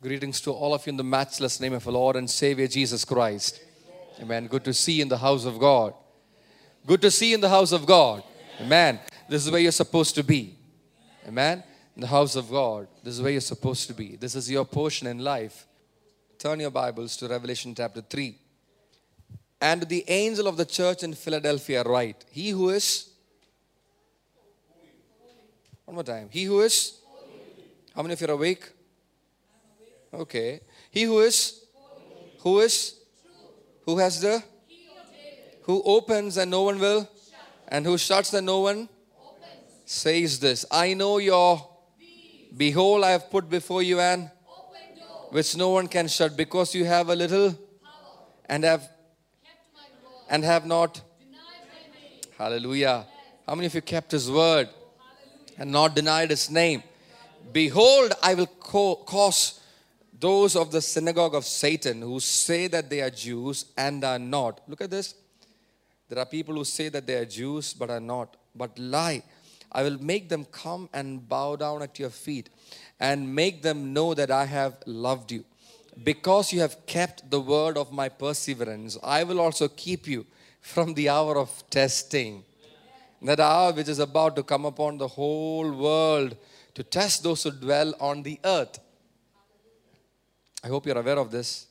Greetings to all of you in the matchless name of our Lord and Savior Jesus Christ. Amen. Good to see you in the house of God. Good to see you in the house of God. Amen. This is where you're supposed to be. Amen. In the house of God. This is where you're supposed to be. This is your portion in life. Turn your Bibles to Revelation chapter 3. And the angel of the church in Philadelphia write, He who is. One more time. He who is. How many of you are awake? Okay. He who is. Who is. Who has the. Who opens and no one will. And who shuts and no one says this I know your. Behold, I have put before you an which no one can shut because you have a little and have and have not hallelujah how many of you kept his word and not denied his name behold i will co- cause those of the synagogue of satan who say that they are jews and are not look at this there are people who say that they are jews but are not but lie i will make them come and bow down at your feet and make them know that I have loved you. Because you have kept the word of my perseverance, I will also keep you from the hour of testing. That hour which is about to come upon the whole world to test those who dwell on the earth. I hope you're aware of this.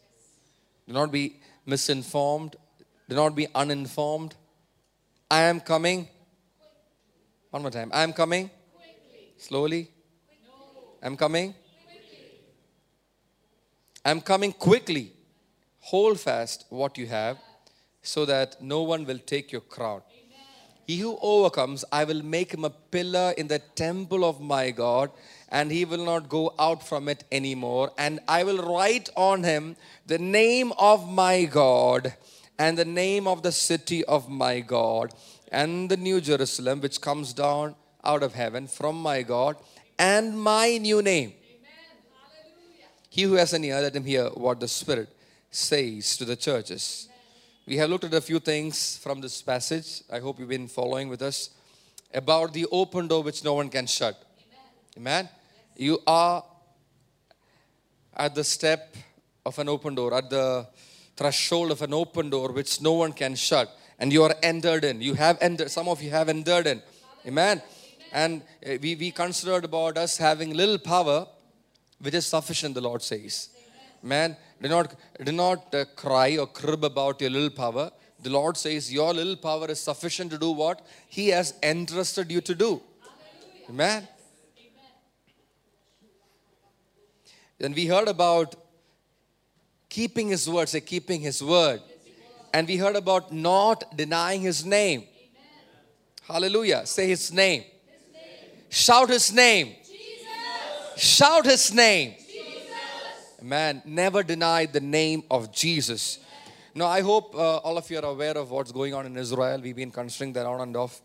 Do not be misinformed, do not be uninformed. I am coming. One more time. I am coming. Slowly. I'm coming. I'm coming quickly. Hold fast what you have so that no one will take your crown. He who overcomes, I will make him a pillar in the temple of my God, and he will not go out from it anymore. And I will write on him the name of my God and the name of the city of my God and the new Jerusalem, which comes down out of heaven from my God, and my new name. He who has an ear, let him hear what the Spirit says to the churches. We have looked at a few things from this passage. I hope you've been following with us about the open door which no one can shut. Amen. You are at the step of an open door, at the threshold of an open door which no one can shut, and you are entered in. You have entered, some of you have entered in. Amen. And uh, we, we considered about us having little power, which is sufficient, the Lord says. Man, do not, do not uh, cry or crib about your little power. The Lord says your little power is sufficient to do what He has entrusted you to do. Amen. Then we heard about keeping His word, say keeping His word. And we heard about not denying His name. Hallelujah. Say His name. Shout His name. Shout His name. Man, never deny the name of Jesus. Now, I hope uh, all of you are aware of what's going on in Israel. We've been considering that on and off,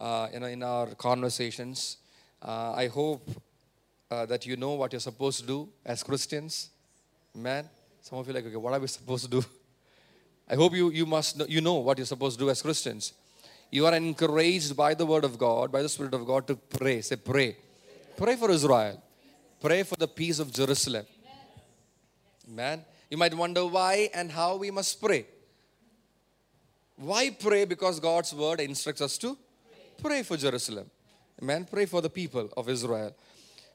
uh, you know, in our conversations. Uh, I hope uh, that you know what you're supposed to do as Christians. Man, some of you like, okay, what are we supposed to do? I hope you you must know, you know what you're supposed to do as Christians. You are encouraged by the Word of God, by the Spirit of God, to pray. Say, pray. Pray for Israel. Pray for the peace of Jerusalem. Man, you might wonder why and how we must pray. Why pray? Because God's word instructs us to pray for Jerusalem. Amen. Pray for the people of Israel.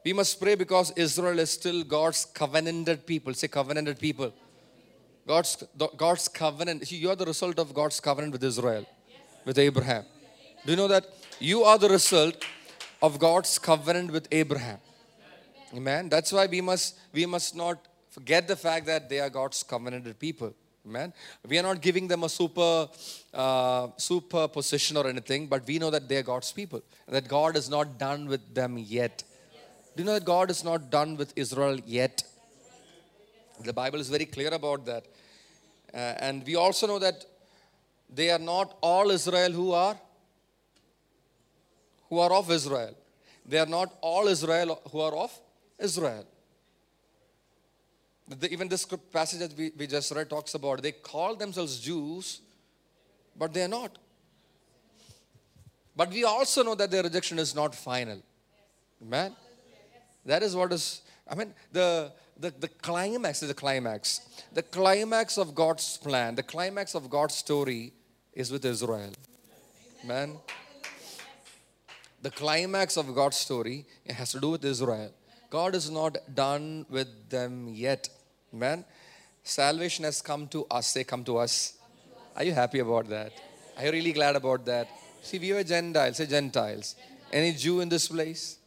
We must pray because Israel is still God's covenanted people. Say covenanted people. God's, God's covenant. You are the result of God's covenant with Israel, with Abraham. Do you know that you are the result of God's covenant with Abraham? Amen. That's why we must we must not forget the fact that they are God's covenanted people. Amen. We are not giving them a super, uh, super position or anything, but we know that they are God's people. That God is not done with them yet. Do you know that God is not done with Israel yet? The Bible is very clear about that. Uh, and we also know that they are not all Israel who are who are of Israel. They are not all Israel who are of Israel. The, even this passage that we, we just read talks about, they call themselves Jews, but they are not. But we also know that their rejection is not final. Amen. That is what is I mean, the, the, the climax is the climax. The climax of God's plan, the climax of God's story is with Israel. Man. The climax of God's story has to do with Israel. God is not done with them yet. Man. Salvation has come to us. Say, come to us. Are you happy about that? Are you really glad about that? See, we were Gentiles. Say, Gentiles. Any Jew in this place?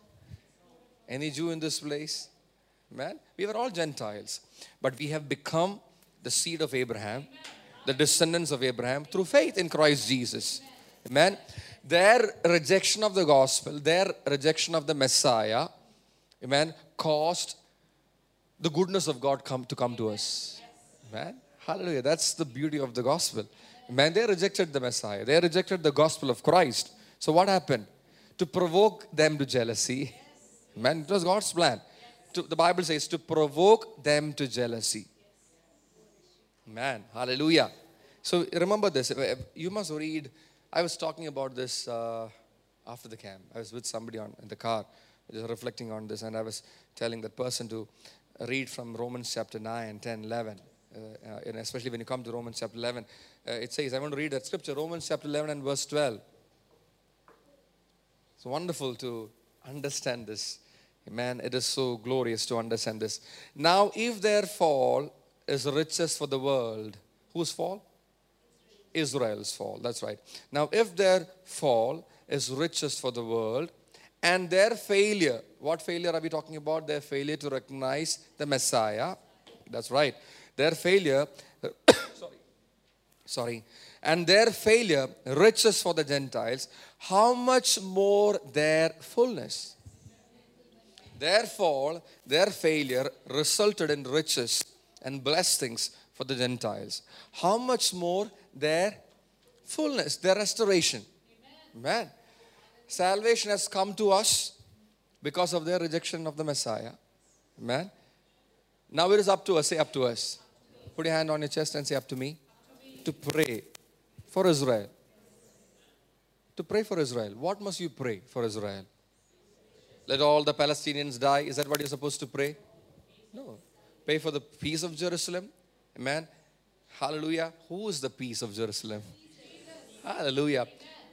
Any Jew in this place? Man, we were all Gentiles. But we have become the seed of Abraham, the descendants of Abraham through faith in Christ Jesus. Amen. Their rejection of the gospel, their rejection of the Messiah, amen, caused the goodness of God come to come to us. Amen. Hallelujah. That's the beauty of the gospel. Man, they rejected the Messiah. They rejected the gospel of Christ. So what happened? To provoke them to jealousy. Man, it was God's plan. To, the Bible says to provoke them to jealousy. Man, hallelujah. So remember this. You must read. I was talking about this uh, after the camp. I was with somebody on, in the car, just reflecting on this, and I was telling that person to read from Romans chapter 9, 10, 11. Uh, uh, and especially when you come to Romans chapter 11, uh, it says, I want to read that scripture, Romans chapter 11 and verse 12. It's wonderful to understand this. Man, it is so glorious to understand this. Now, if their fall is riches for the world, whose fall? Israel's fall. That's right. Now, if their fall is riches for the world, and their failure, what failure are we talking about? Their failure to recognize the Messiah. That's right. Their failure, sorry, sorry, and their failure, riches for the Gentiles, how much more their fullness? Therefore, their failure resulted in riches and blessings for the Gentiles. How much more their fullness, their restoration? Amen. Salvation has come to us because of their rejection of the Messiah. Amen. Now it is up to us. Say up to us. Put your hand on your chest and say up to me. To pray for Israel. To pray for Israel. What must you pray for Israel? Let all the Palestinians die. Is that what you're supposed to pray? No. Pray for the peace of Jerusalem. Amen. Hallelujah. Who is the peace of Jerusalem? Hallelujah.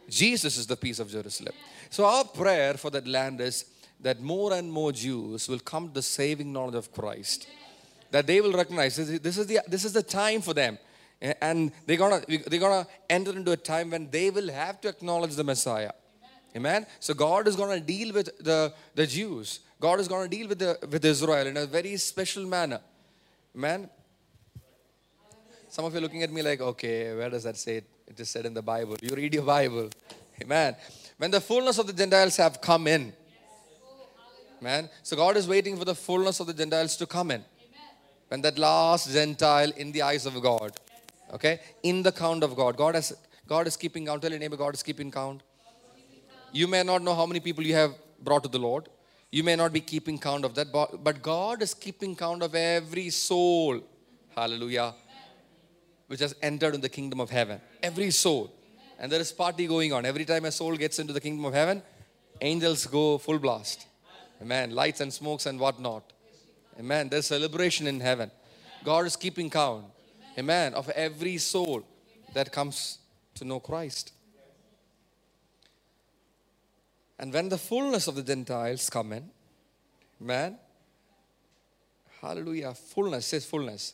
Jesus is the peace of Jerusalem. So our prayer for that land is that more and more Jews will come to the saving knowledge of Christ. That they will recognize this is the this is the time for them. And they're gonna they're gonna enter into a time when they will have to acknowledge the Messiah. Amen. So God is going to deal with the, the Jews. God is going to deal with the with Israel in a very special manner. Amen. Some of you are looking at me like, okay, where does that say it? It is said in the Bible. You read your Bible. Amen. When the fullness of the Gentiles have come in. Man. So God is waiting for the fullness of the Gentiles to come in. When that last Gentile in the eyes of God. Okay? In the count of God. God has God is keeping count. Tell your neighbor, God is keeping count. You may not know how many people you have brought to the Lord. You may not be keeping count of that, but God is keeping count of every soul. Hallelujah. Which has entered in the kingdom of heaven. Every soul. And there is party going on. Every time a soul gets into the kingdom of heaven, angels go full blast. Amen. Lights and smokes and whatnot. Amen. There's celebration in heaven. God is keeping count. Amen. Of every soul that comes to know Christ. And when the fullness of the Gentiles come in, man, hallelujah, fullness says fullness.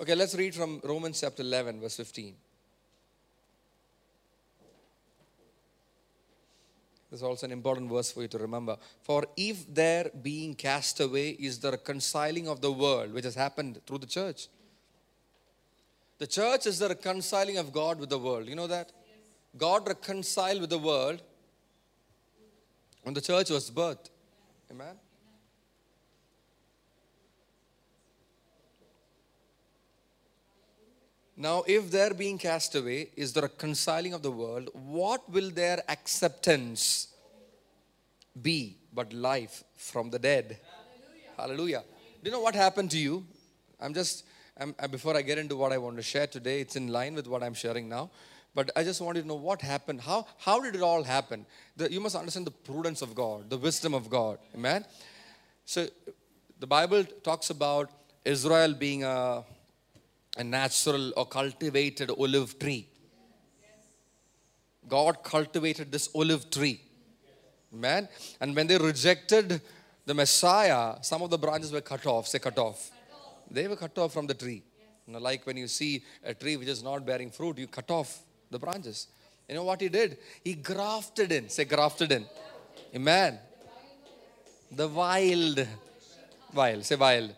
Okay, let's read from Romans chapter 11, verse 15. This is also an important verse for you to remember. For if their being cast away is the reconciling of the world, which has happened through the church. The church is the reconciling of God with the world. You know that? God reconciled with the world when the church was birthed. Amen. Now, if their being cast away is the reconciling of the world, what will their acceptance be but life from the dead? Hallelujah. Hallelujah. Do you know what happened to you? I'm just, I'm, uh, before I get into what I want to share today, it's in line with what I'm sharing now. But I just wanted to know what happened. How, how did it all happen? The, you must understand the prudence of God, the wisdom of God. Amen? So the Bible talks about Israel being a, a natural or cultivated olive tree. God cultivated this olive tree. Man. And when they rejected the Messiah, some of the branches were cut off. Say, cut off. They were cut off from the tree. You know, like when you see a tree which is not bearing fruit, you cut off the branches. You know what he did? He grafted in. Say, grafted in. Amen. The wild. Wild. Say, wild.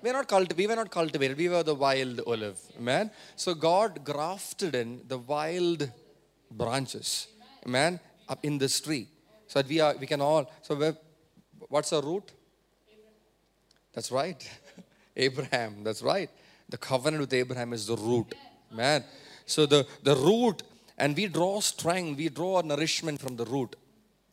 We, are not culti- we were not cultivated. We were the wild olive. Amen. So God grafted in the wild branches. Amen. Up in this tree. So that we are we can all. So what's our root? That's right. Abraham. That's right. The covenant with Abraham is the root. Man. So the, the root, and we draw strength, we draw nourishment from the root.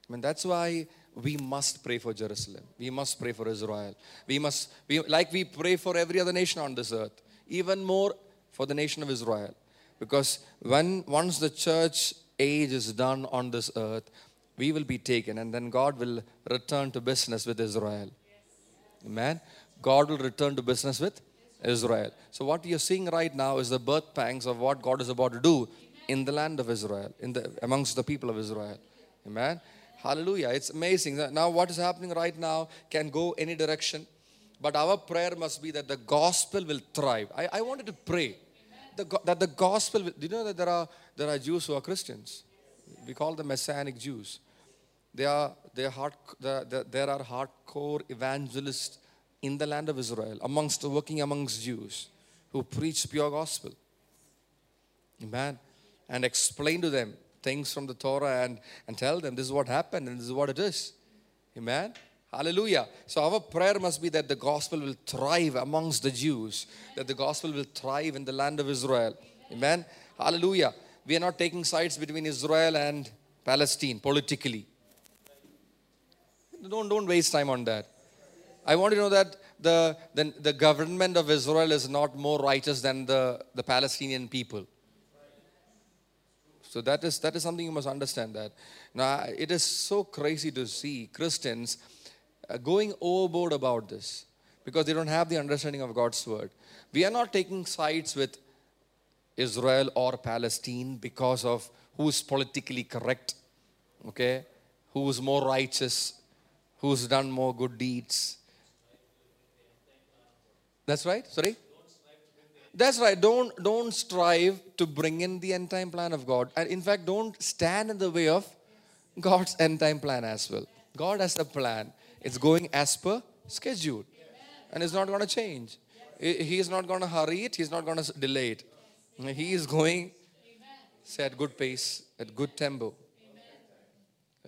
I mean, that's why we must pray for Jerusalem. We must pray for Israel. We must, we, like we pray for every other nation on this earth, even more for the nation of Israel. Because when once the church age is done on this earth, we will be taken, and then God will return to business with Israel. Amen. God will return to business with Israel. So what you're seeing right now is the birth pangs of what God is about to do in the land of Israel, in the amongst the people of Israel. Amen. Hallelujah. It's amazing. Now what is happening right now can go any direction. But our prayer must be that the gospel will thrive. I, I wanted to pray the, that the gospel, will, do you know that there are, there are Jews who are Christians? We call them Messianic Jews. They are, they are hard, there are hardcore evangelists in the land of Israel, amongst working amongst Jews who preach pure gospel. Amen. And explain to them things from the Torah and, and tell them this is what happened and this is what it is. Amen. Hallelujah. So our prayer must be that the gospel will thrive amongst the Jews, that the gospel will thrive in the land of Israel. Amen. Hallelujah. We are not taking sides between Israel and Palestine politically. Don't, don't waste time on that. I want to know that the, the, the government of Israel is not more righteous than the, the Palestinian people. So that is, that is something you must understand that. Now, it is so crazy to see Christians uh, going overboard about this because they don't have the understanding of God's word. We are not taking sides with Israel or Palestine because of who's politically correct, okay, who's more righteous, who's done more good deeds. That's right. Sorry. That's right. Don't don't strive to bring in the end time plan of God. And in fact, don't stand in the way of God's end time plan as well. God has a plan. It's going as per schedule. And it's not going to change. He is not going to hurry it. He's not going to delay it. He is going say at good pace, at good tempo.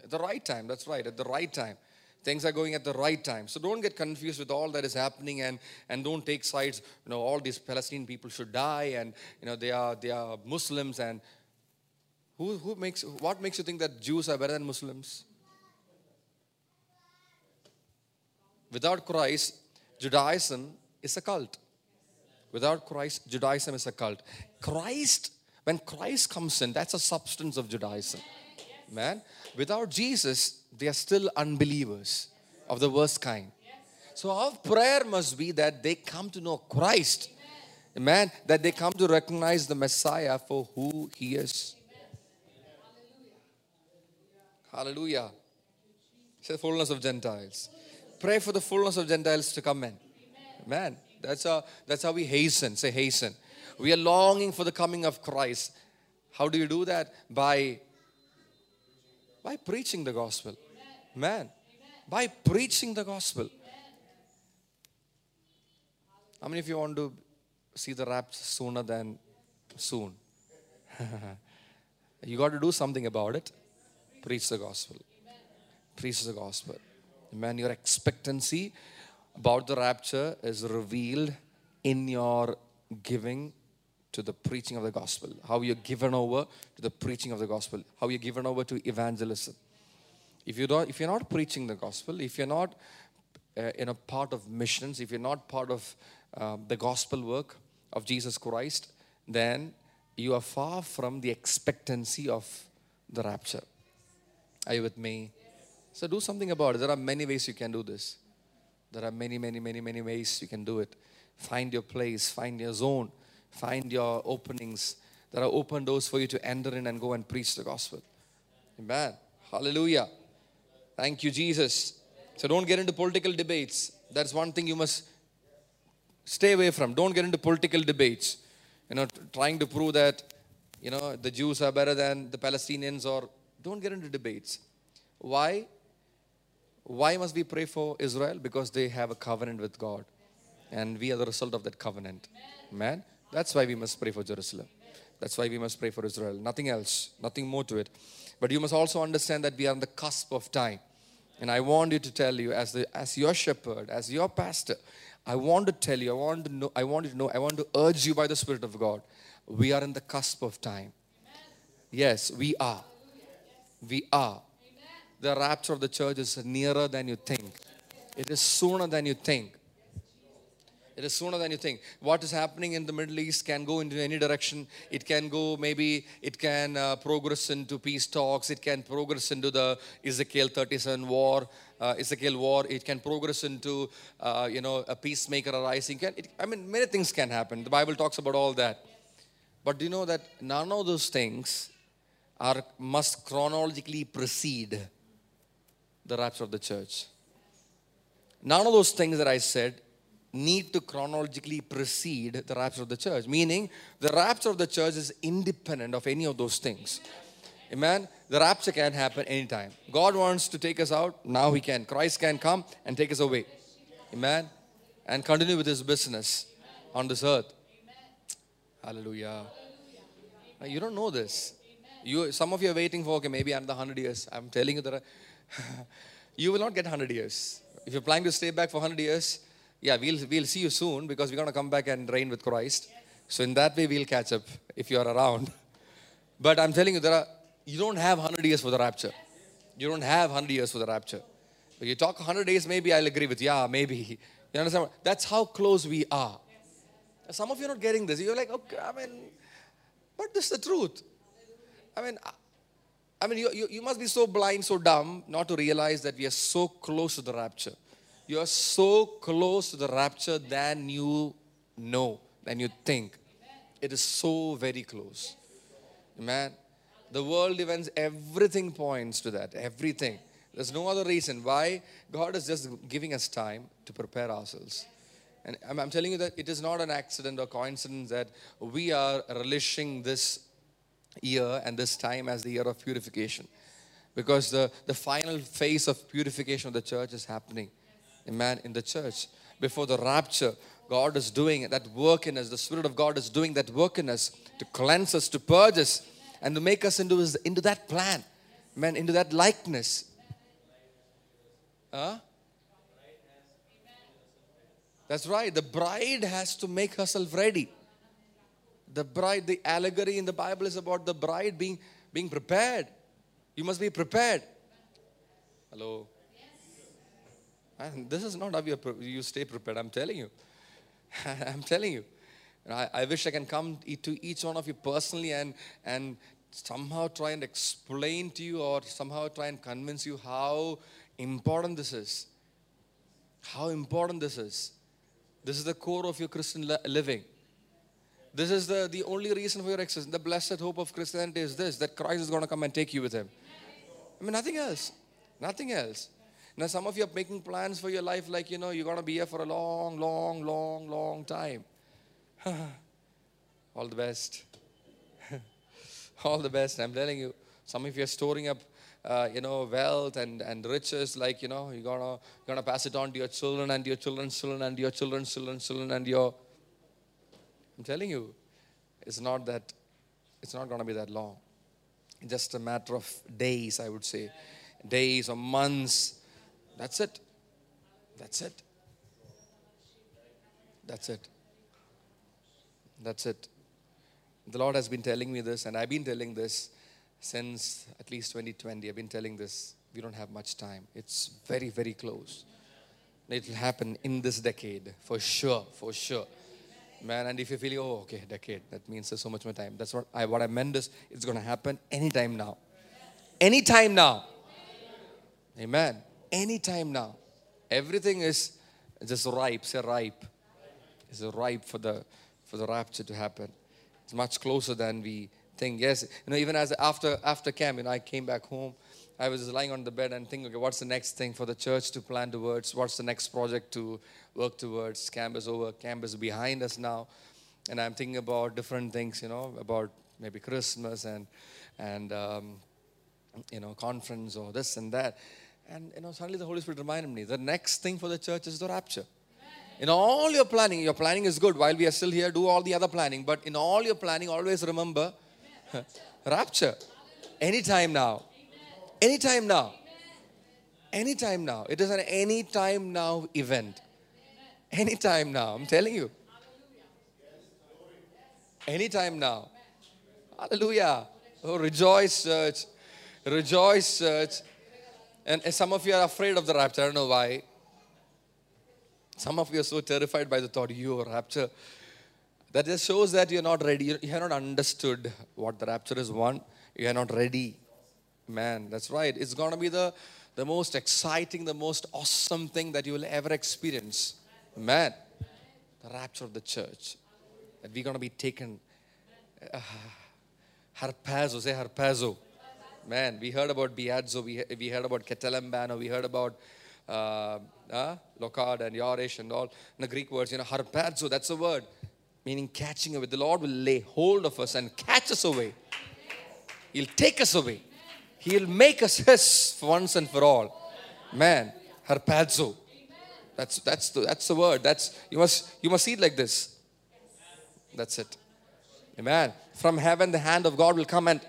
At the right time. That's right. At the right time. Things are going at the right time. So don't get confused with all that is happening and, and don't take sides. You know, all these Palestinian people should die and you know they are they are Muslims and who, who makes what makes you think that Jews are better than Muslims? Without Christ, Judaism is a cult. Without Christ, Judaism is a cult. Christ, when Christ comes in, that's a substance of Judaism. Man, without Jesus, they are still unbelievers of the worst kind. So our prayer must be that they come to know Christ. Amen. That they come to recognize the Messiah for who he is. Hallelujah. It's the fullness of Gentiles. Pray for the fullness of Gentiles to come in. Amen. That's how, that's how we hasten. Say hasten. We are longing for the coming of Christ. How do you do that? By by preaching the gospel. Man. By preaching the gospel. How many of you want to see the rapture sooner than soon? you got to do something about it. Preach the gospel. Preach the gospel. Man, your expectancy about the rapture is revealed in your giving to the preaching of the gospel, how you're given over to the preaching of the gospel, how you're given over to evangelism. If, you don't, if you're not preaching the gospel, if you're not uh, in a part of missions, if you're not part of uh, the gospel work of Jesus Christ, then you are far from the expectancy of the rapture. Are you with me? So do something about it. There are many ways you can do this. There are many, many, many, many ways you can do it. Find your place, find your zone, find your openings. There are open doors for you to enter in and go and preach the gospel. Amen. Hallelujah. Thank you, Jesus. So don't get into political debates. That's one thing you must stay away from. Don't get into political debates. You know, trying to prove that, you know, the Jews are better than the Palestinians or don't get into debates. Why? Why must we pray for Israel? Because they have a covenant with God. And we are the result of that covenant. Man, that's why we must pray for Jerusalem. That's why we must pray for Israel. Nothing else, nothing more to it. But you must also understand that we are on the cusp of time. And I want you to tell you, as, the, as your shepherd, as your pastor, I want to tell you, I want to know, I want you to know, I want to urge you by the Spirit of God. We are in the cusp of time. Yes, we are. We are. The rapture of the church is nearer than you think. It is sooner than you think. It is sooner than you think. What is happening in the Middle East can go into any direction. It can go, maybe it can uh, progress into peace talks. It can progress into the Ezekiel 37 war, uh, Ezekiel war. It can progress into, uh, you know, a peacemaker arising. Can, it, I mean, many things can happen. The Bible talks about all that. But do you know that none of those things are must chronologically precede the rapture of the church. None of those things that I said need to chronologically precede the rapture of the church, meaning the rapture of the church is independent of any of those things. Amen. The rapture can happen anytime. God wants to take us out, now He can. Christ can come and take us away. Amen. And continue with His business on this earth. Hallelujah. Now, you don't know this. You, some of you are waiting for, okay, maybe another 100 years. I'm telling you that you will not get 100 years. If you're planning to stay back for 100 years, yeah, we'll, we'll see you soon because we're going to come back and reign with Christ. So in that way, we'll catch up if you are around. But I'm telling you, there are, you don't have 100 years for the rapture. You don't have 100 years for the rapture. But you talk 100 days, maybe I'll agree with, yeah, maybe. You understand? That's how close we are. Some of you are not getting this. You're like, okay, I mean, but this is the truth. I mean, I mean, you, you, you must be so blind, so dumb not to realize that we are so close to the rapture. You are so close to the rapture than you know, than you think. It is so very close. Man, the world events, everything points to that. Everything. There's no other reason why God is just giving us time to prepare ourselves. And I'm, I'm telling you that it is not an accident or coincidence that we are relishing this year and this time as the year of purification. Because the, the final phase of purification of the church is happening. Amen. In the church. Before the rapture, God is doing that work in us. The Spirit of God is doing that work in us to cleanse us, to purge us, and to make us into, his, into that plan. Amen. Into that likeness. Huh? That's right. The bride has to make herself ready. The bride, the allegory in the Bible is about the bride being, being prepared. You must be prepared. Hello? And this is not how you, you stay prepared. I'm telling you. I'm telling you. I, I wish I can come to each one of you personally and, and somehow try and explain to you or somehow try and convince you how important this is. How important this is. This is the core of your Christian living. This is the, the only reason for your existence. The blessed hope of Christianity is this that Christ is going to come and take you with Him. I mean, nothing else. Nothing else. Now, some of you are making plans for your life like, you know, you're going to be here for a long, long, long, long time. All the best. All the best. I'm telling you. Some of you are storing up, uh, you know, wealth and, and riches. Like, you know, you're going to gonna pass it on to your children and your children's children and your children's children's children and your I'm telling you, it's not that, it's not to be that long. Just a matter of days, I would say. Days or months. That's it. That's it. That's it. That's it. The Lord has been telling me this, and I've been telling this since at least 2020. I've been telling this. We don't have much time. It's very, very close. It will happen in this decade, for sure, for sure. Man, and if you feel, oh, okay, decade, that means there's so much more time. That's what I what I meant is it's gonna happen anytime now. Anytime now. Amen. Anytime now. Everything is just ripe. Say ripe. It's ripe for the for the rapture to happen. It's much closer than we think. Yes, you know, even as after after camp, you know, I came back home. I was just lying on the bed and thinking, okay, what's the next thing for the church to plan towards? What's the next project to work towards? Camp is over. Camp is behind us now, and I'm thinking about different things. You know, about maybe Christmas and and um, you know conference or this and that. And you know, suddenly the Holy Spirit reminded me the next thing for the church is the rapture. In all your planning, your planning is good. While we are still here, do all the other planning. But in all your planning, always remember rapture. Anytime now. Anytime now. Anytime now. It is an anytime now event. Anytime now. I'm telling you. Anytime now. Hallelujah. Oh, rejoice, church. Rejoice, church. And some of you are afraid of the rapture. I don't know why. Some of you are so terrified by the thought, you are rapture. That just shows that you're not ready. You have not understood what the rapture is. One, you are not ready. Man, that's right. It's going to be the, the most exciting, the most awesome thing that you will ever experience. Man, the rapture of the church. That we're going to be taken. Uh, harpazo, say harpazo. Man, we heard about Biazo, we, we heard about Katalambano, we heard about uh, uh, Lokad and Yorish and all. In the Greek words, you know, harpazo, that's a word meaning catching away. The Lord will lay hold of us and catch us away. He'll take us away. He'll make us his once and for all. Man, harpazo. That's that's the that's the word. That's you must you must see it like this. That's it. Amen. From heaven, the hand of God will come and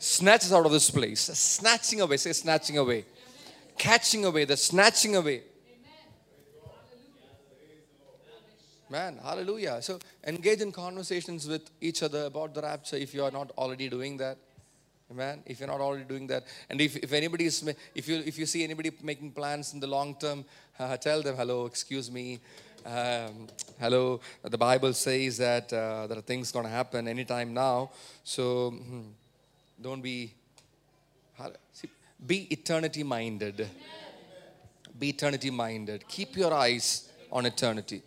snatches, out of this place, snatching away. Say snatching away catching away, the snatching away. Man, hallelujah. So engage in conversations with each other about the rapture if you are not already doing that. Amen. If you're not already doing that, and if, if anybody is, if you if you see anybody making plans in the long term, uh, tell them, hello, excuse me, um, hello. The Bible says that uh, there are things going to happen anytime now, so hmm, don't be. Be eternity minded. Be eternity minded. Keep your eyes on eternity.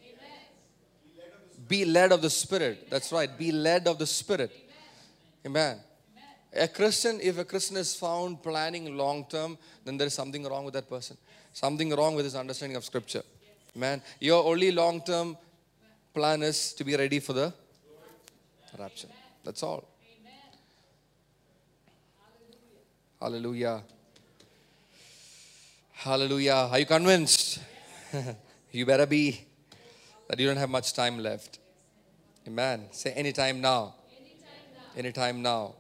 Be led of the Spirit. That's right. Be led of the Spirit. Amen. A Christian, if a Christian is found planning long term, then there is something wrong with that person. Something wrong with his understanding of Scripture. Man, your only long term plan is to be ready for the rapture. That's all. Hallelujah. Hallelujah. Are you convinced? you better be that you don't have much time left. Amen. Say anytime now. Anytime now.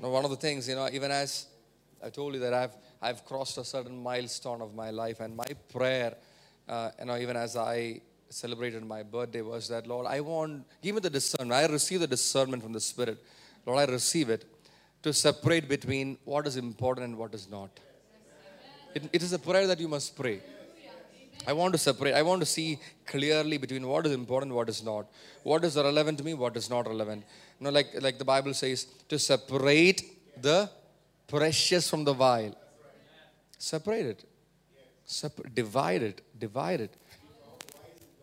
Now, one of the things, you know, even as I told you that I've I've crossed a certain milestone of my life, and my prayer, uh, you know, even as I celebrated my birthday, was that Lord, I want give me the discernment. I receive the discernment from the Spirit. Lord, I receive it to separate between what is important and what is not. It, it is a prayer that you must pray. I want to separate. I want to see clearly between what is important, what is not. What is relevant to me, what is not relevant. You know, like, like the Bible says, to separate the precious from the vile. Separate it. Separ- divide it. Divide it.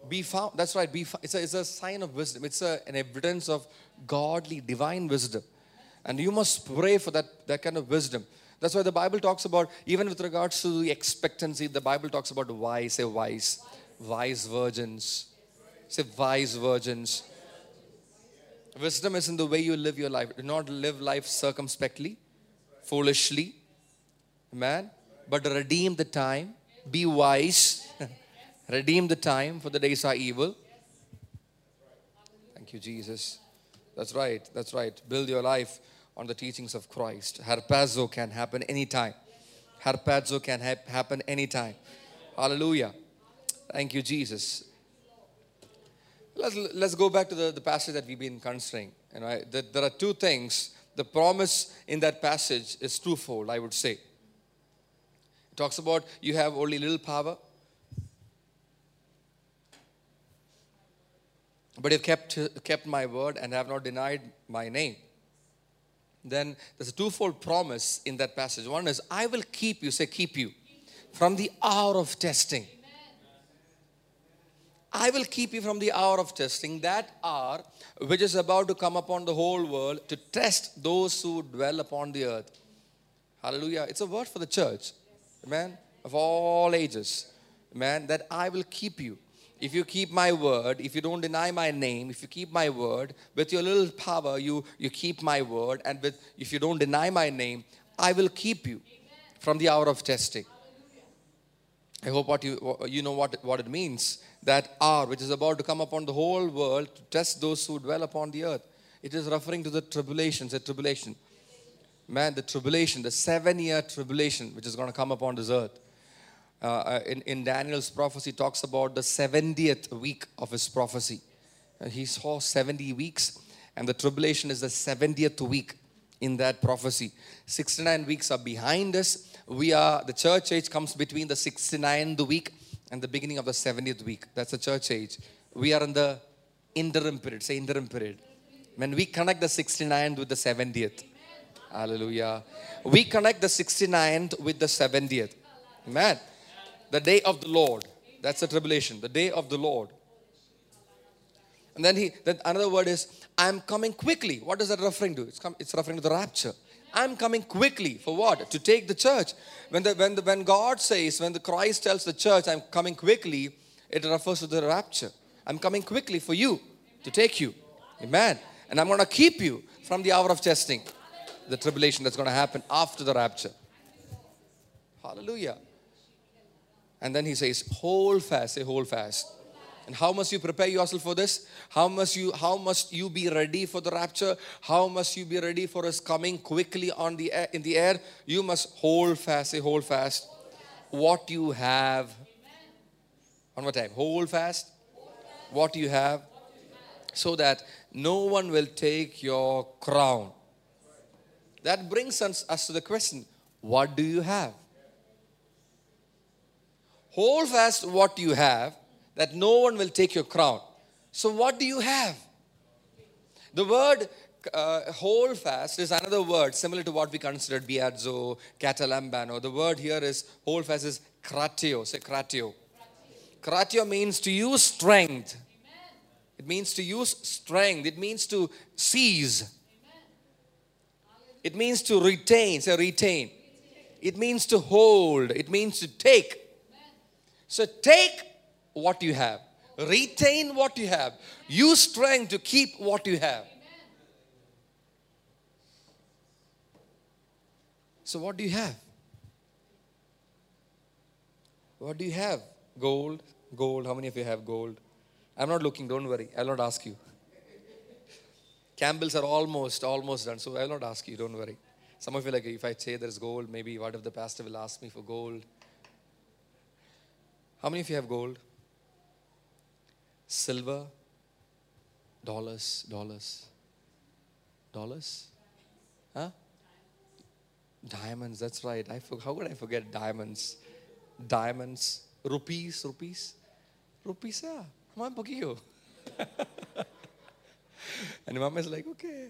Be found. That's right. Be it's, a, it's a sign of wisdom. It's a, an evidence of godly, divine wisdom. And you must pray for that, that kind of wisdom. That's why the Bible talks about, even with regards to the expectancy, the Bible talks about wise, say wise, wise virgins. Say wise virgins. Wisdom is in the way you live your life. Do not live life circumspectly, foolishly. Amen. But redeem the time. Be wise. redeem the time, for the days are evil. Thank you, Jesus. That's right. That's right. Build your life on the teachings of Christ. Harpazo can happen anytime. Harpazo can ha- happen anytime. Hallelujah. Thank you, Jesus. Let's, let's go back to the, the passage that we've been considering. You know, there are two things. The promise in that passage is twofold, I would say. It talks about you have only little power, but you've kept, kept my word and have not denied my name then there's a twofold promise in that passage. One is, I will keep you, say, keep you, from the hour of testing. I will keep you from the hour of testing, that hour which is about to come upon the whole world to test those who dwell upon the earth. Hallelujah. It's a word for the church. Amen. Of all ages. Man, that I will keep you. If you keep my word, if you don't deny my name, if you keep my word, with your little power, you, you keep my word, and with if you don't deny my name, I will keep you from the hour of testing. I hope what you you know what what it means. That hour which is about to come upon the whole world to test those who dwell upon the earth. It is referring to the tribulations, the tribulation. Man, the tribulation, the seven-year tribulation which is going to come upon this earth. Uh, in, in Daniel's prophecy talks about the 70th week of his prophecy. Uh, he saw 70 weeks, and the tribulation is the 70th week in that prophecy. 69 weeks are behind us. We are, the church age comes between the 69th week and the beginning of the 70th week. That's the church age. We are in the interim period. Say interim period. When we connect the 69th with the 70th. Hallelujah. We connect the 69th with the 70th. Amen. The day of the Lord. That's the tribulation. The day of the Lord. And then he, then another word is, I'm coming quickly. What is that referring to? It's, come, it's referring to the rapture. I'm coming quickly for what? To take the church. When the, when the, when God says, when the Christ tells the church, I'm coming quickly, it refers to the rapture. I'm coming quickly for you to take you. Amen. And I'm going to keep you from the hour of testing, the tribulation that's going to happen after the rapture. Hallelujah. And then he says, hold fast, say hold fast. And how must you prepare yourself for this? How must you how must you be ready for the rapture? How must you be ready for his coming quickly on the air, in the air? You must hold fast, say hold fast. What you have. One more time. Hold fast. What you have. So that no one will take your crown. That brings us, us to the question what do you have? Hold fast what you have, that no one will take your crown. So, what do you have? The word uh, hold fast is another word similar to what we considered biazo, katalambano. The word here is hold fast is kratio. Say kratio. Kratio means to use strength. It means to use strength. It means to seize. It means to retain. Say retain. It means to hold. It means to take. So take what you have, retain what you have, use strength to keep what you have. So, what do you have? What do you have? Gold, gold. How many of you have gold? I'm not looking, don't worry. I'll not ask you. Campbell's are almost, almost done, so I'll not ask you, don't worry. Some of you like, if I say there's gold, maybe what if the pastor will ask me for gold? How many of you have gold? Silver? Dollars, dollars. Dollars? Huh? Diamonds, that's right. I how could I forget diamonds? Diamonds, rupees, rupees. Rupees, yeah. On, you. and mom is like, okay.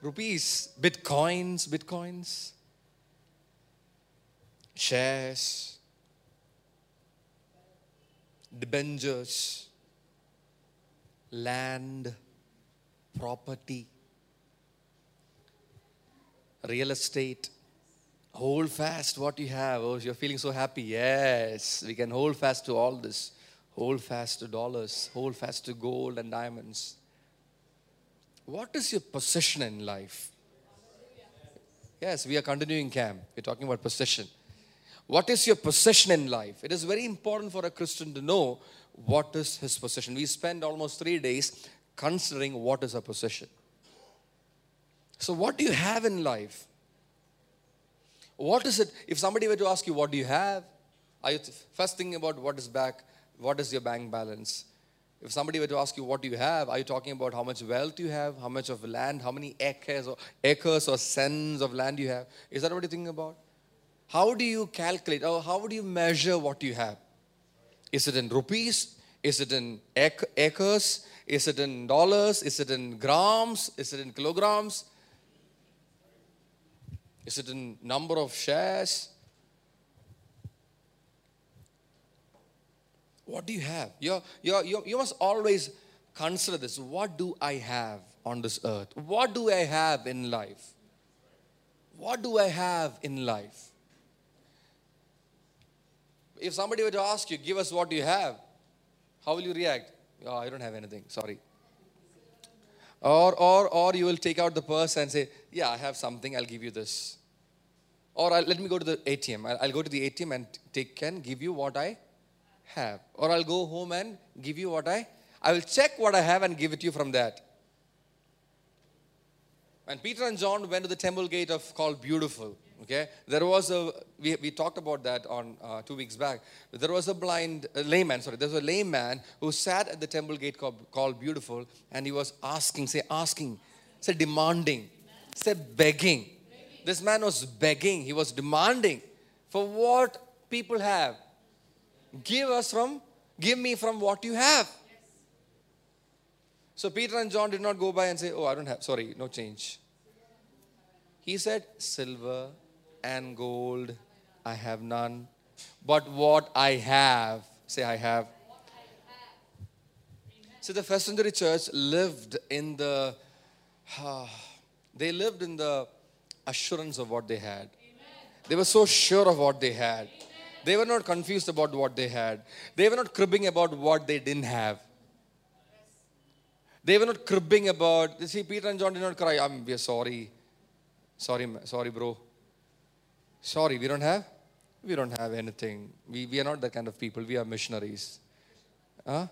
Rupees, bitcoins, bitcoins, shares, debentures, land, property, real estate. Hold fast what you have. Oh, you're feeling so happy. Yes, we can hold fast to all this. Hold fast to dollars. Hold fast to gold and diamonds. What is your possession in life? Yes, we are continuing camp. We're talking about possession. What is your possession in life? It is very important for a Christian to know what is his possession. We spend almost three days considering what is a possession. So, what do you have in life? What is it? If somebody were to ask you, What do you have? Are you first thinking about what is back? What is your bank balance? If somebody were to ask you, What do you have? Are you talking about how much wealth you have? How much of land? How many acres or, acres or cents of land you have? Is that what you're thinking about? How do you calculate or how do you measure what you have? Is it in rupees? Is it in acres? Is it in dollars? Is it in grams? Is it in kilograms? Is it in number of shares? What do you have? You're, you're, you're, you must always consider this. What do I have on this earth? What do I have in life? What do I have in life? If somebody were to ask you, give us what you have, how will you react? Oh, I don't have anything, sorry. Or, or, or you will take out the purse and say, Yeah, I have something, I'll give you this. Or I'll, let me go to the ATM. I'll, I'll go to the ATM and take and give you what I have. Or I'll go home and give you what I I will check what I have and give it to you from that. When Peter and John went to the temple gate of called Beautiful, okay, there was a we, we talked about that on uh, two weeks back. There was a blind a layman, sorry, there was a lame man who sat at the temple gate called, called Beautiful, and he was asking, say asking, say demanding, say begging. This man was begging, he was demanding for what people have. Give us from, give me from what you have. So Peter and John did not go by and say, Oh, I don't have, sorry, no change. He said, Silver and gold I have none, but what I have, say, I have. So the first century church lived in the, uh, they lived in the assurance of what they had. They were so sure of what they had. They were not confused about what they had. They were not cribbing about what they didn't have. They were not cribbing about, you see, Peter and John did not cry, I'm we are sorry. Sorry, sorry, bro. Sorry, we don't have? We don't have anything. We, we are not that kind of people. We are missionaries. Huh?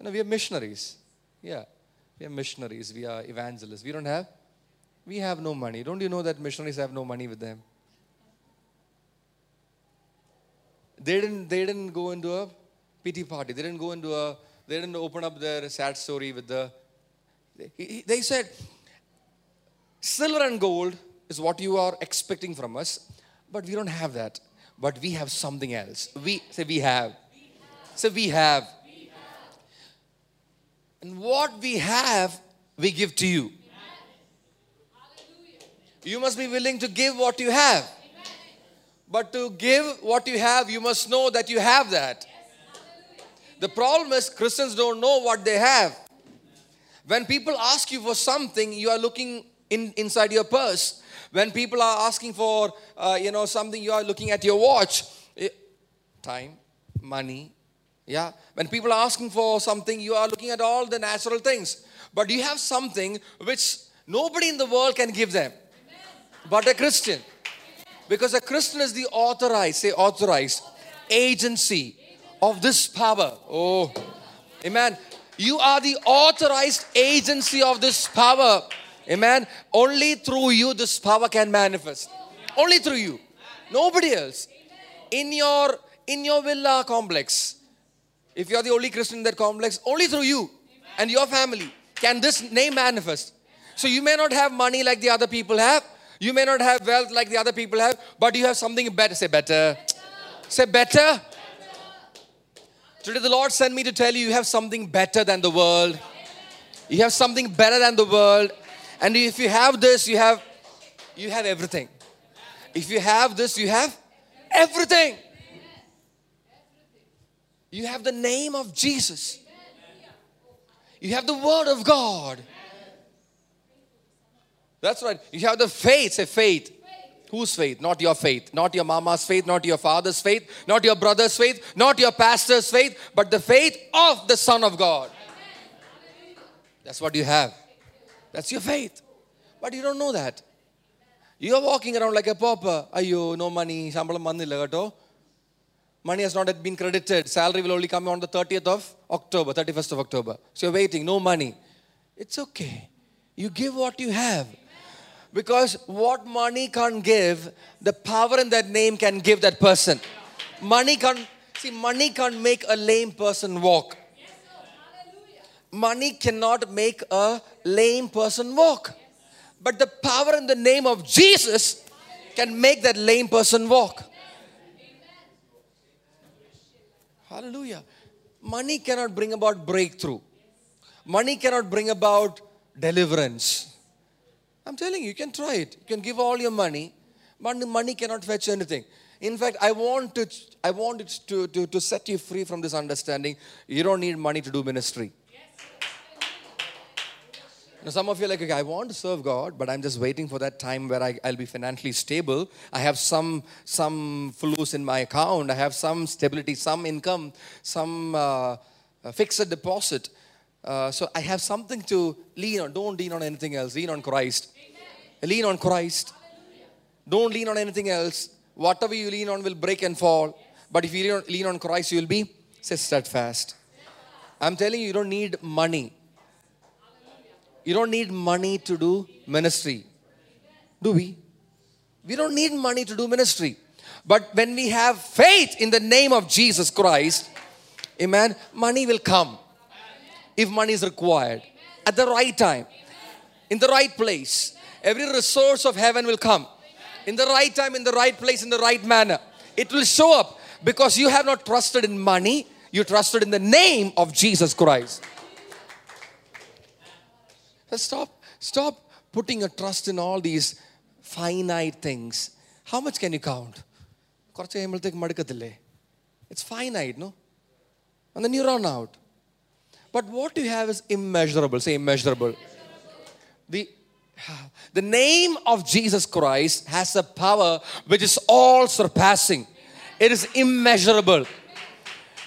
No, we are missionaries. Yeah. We are missionaries. We are evangelists. We don't have? We have no money. Don't you know that missionaries have no money with them? They didn't, they didn't go into a pity party. They didn't go into a, they didn't open up their sad story with the, they, they said, silver and gold is what you are expecting from us, but we don't have that. But we have something else. We say we have. So we have. And what we have, we give to you. You must be willing to give what you have. But to give what you have, you must know that you have that. The problem is Christians don't know what they have. When people ask you for something, you are looking in, inside your purse. When people are asking for, uh, you know, something, you are looking at your watch. Eh, time, money, yeah. When people are asking for something, you are looking at all the natural things. But you have something which nobody in the world can give them, but a Christian. Because a Christian is the authorized, say authorized, agency of this power. Oh, amen. You are the authorized agency of this power. Amen. Only through you this power can manifest. Only through you. Nobody else. In your in your villa complex, if you are the only Christian in that complex, only through you and your family can this name manifest. So you may not have money like the other people have. You may not have wealth like the other people have, but you have something better. Say better. Say better. Today the Lord sent me to tell you you have something better than the world. You have something better than the world. And if you have this, you have you have everything. If you have this, you have everything. You have the name of Jesus. You have the word of God. That's right. You have the faith. Say faith. Whose faith? Not your faith. Not your mama's faith. Not your father's faith. Not your brother's faith. Not your pastor's faith. But the faith of the Son of God. That's what you have. That's your faith. But you don't know that. You are walking around like a pauper. Ayo, no money. Shambalam vannilla keto. Money has not yet been credited. Salary will only come on the 30th of October, 31st of October. So you're waiting, no money. It's okay. You give what you have. Because what money can't give, the power in that name can give that person. Money can't, see, money can't make a lame person walk. Money cannot make a lame person walk. But the power in the name of Jesus can make that lame person walk. Hallelujah. Money cannot bring about breakthrough. Money cannot bring about deliverance. I'm telling you, you can try it. You can give all your money, but money cannot fetch anything. In fact, I want to, I want it to, to, to set you free from this understanding. You don't need money to do ministry. Now, some of you are like, okay, I want to serve God, but I'm just waiting for that time where I, I'll be financially stable. I have some some flus in my account. I have some stability, some income, some uh, fixed deposit. Uh, so I have something to lean on. Don't lean on anything else. Lean on Christ. Amen. Lean on Christ. Hallelujah. Don't lean on anything else. Whatever you lean on will break and fall. Yes. But if you lean on, lean on Christ, you will be say steadfast. I'm telling you, you don't need money. You don't need money to do ministry. Do we? We don't need money to do ministry. But when we have faith in the name of Jesus Christ, amen, money will come if money is required at the right time, in the right place. Every resource of heaven will come in the right time, in the right place, in the right manner. It will show up because you have not trusted in money, you trusted in the name of Jesus Christ. Stop, stop putting your trust in all these finite things. How much can you count? It's finite, no? And then you run out. But what you have is immeasurable. Say immeasurable. The, the name of Jesus Christ has a power which is all surpassing, it is immeasurable.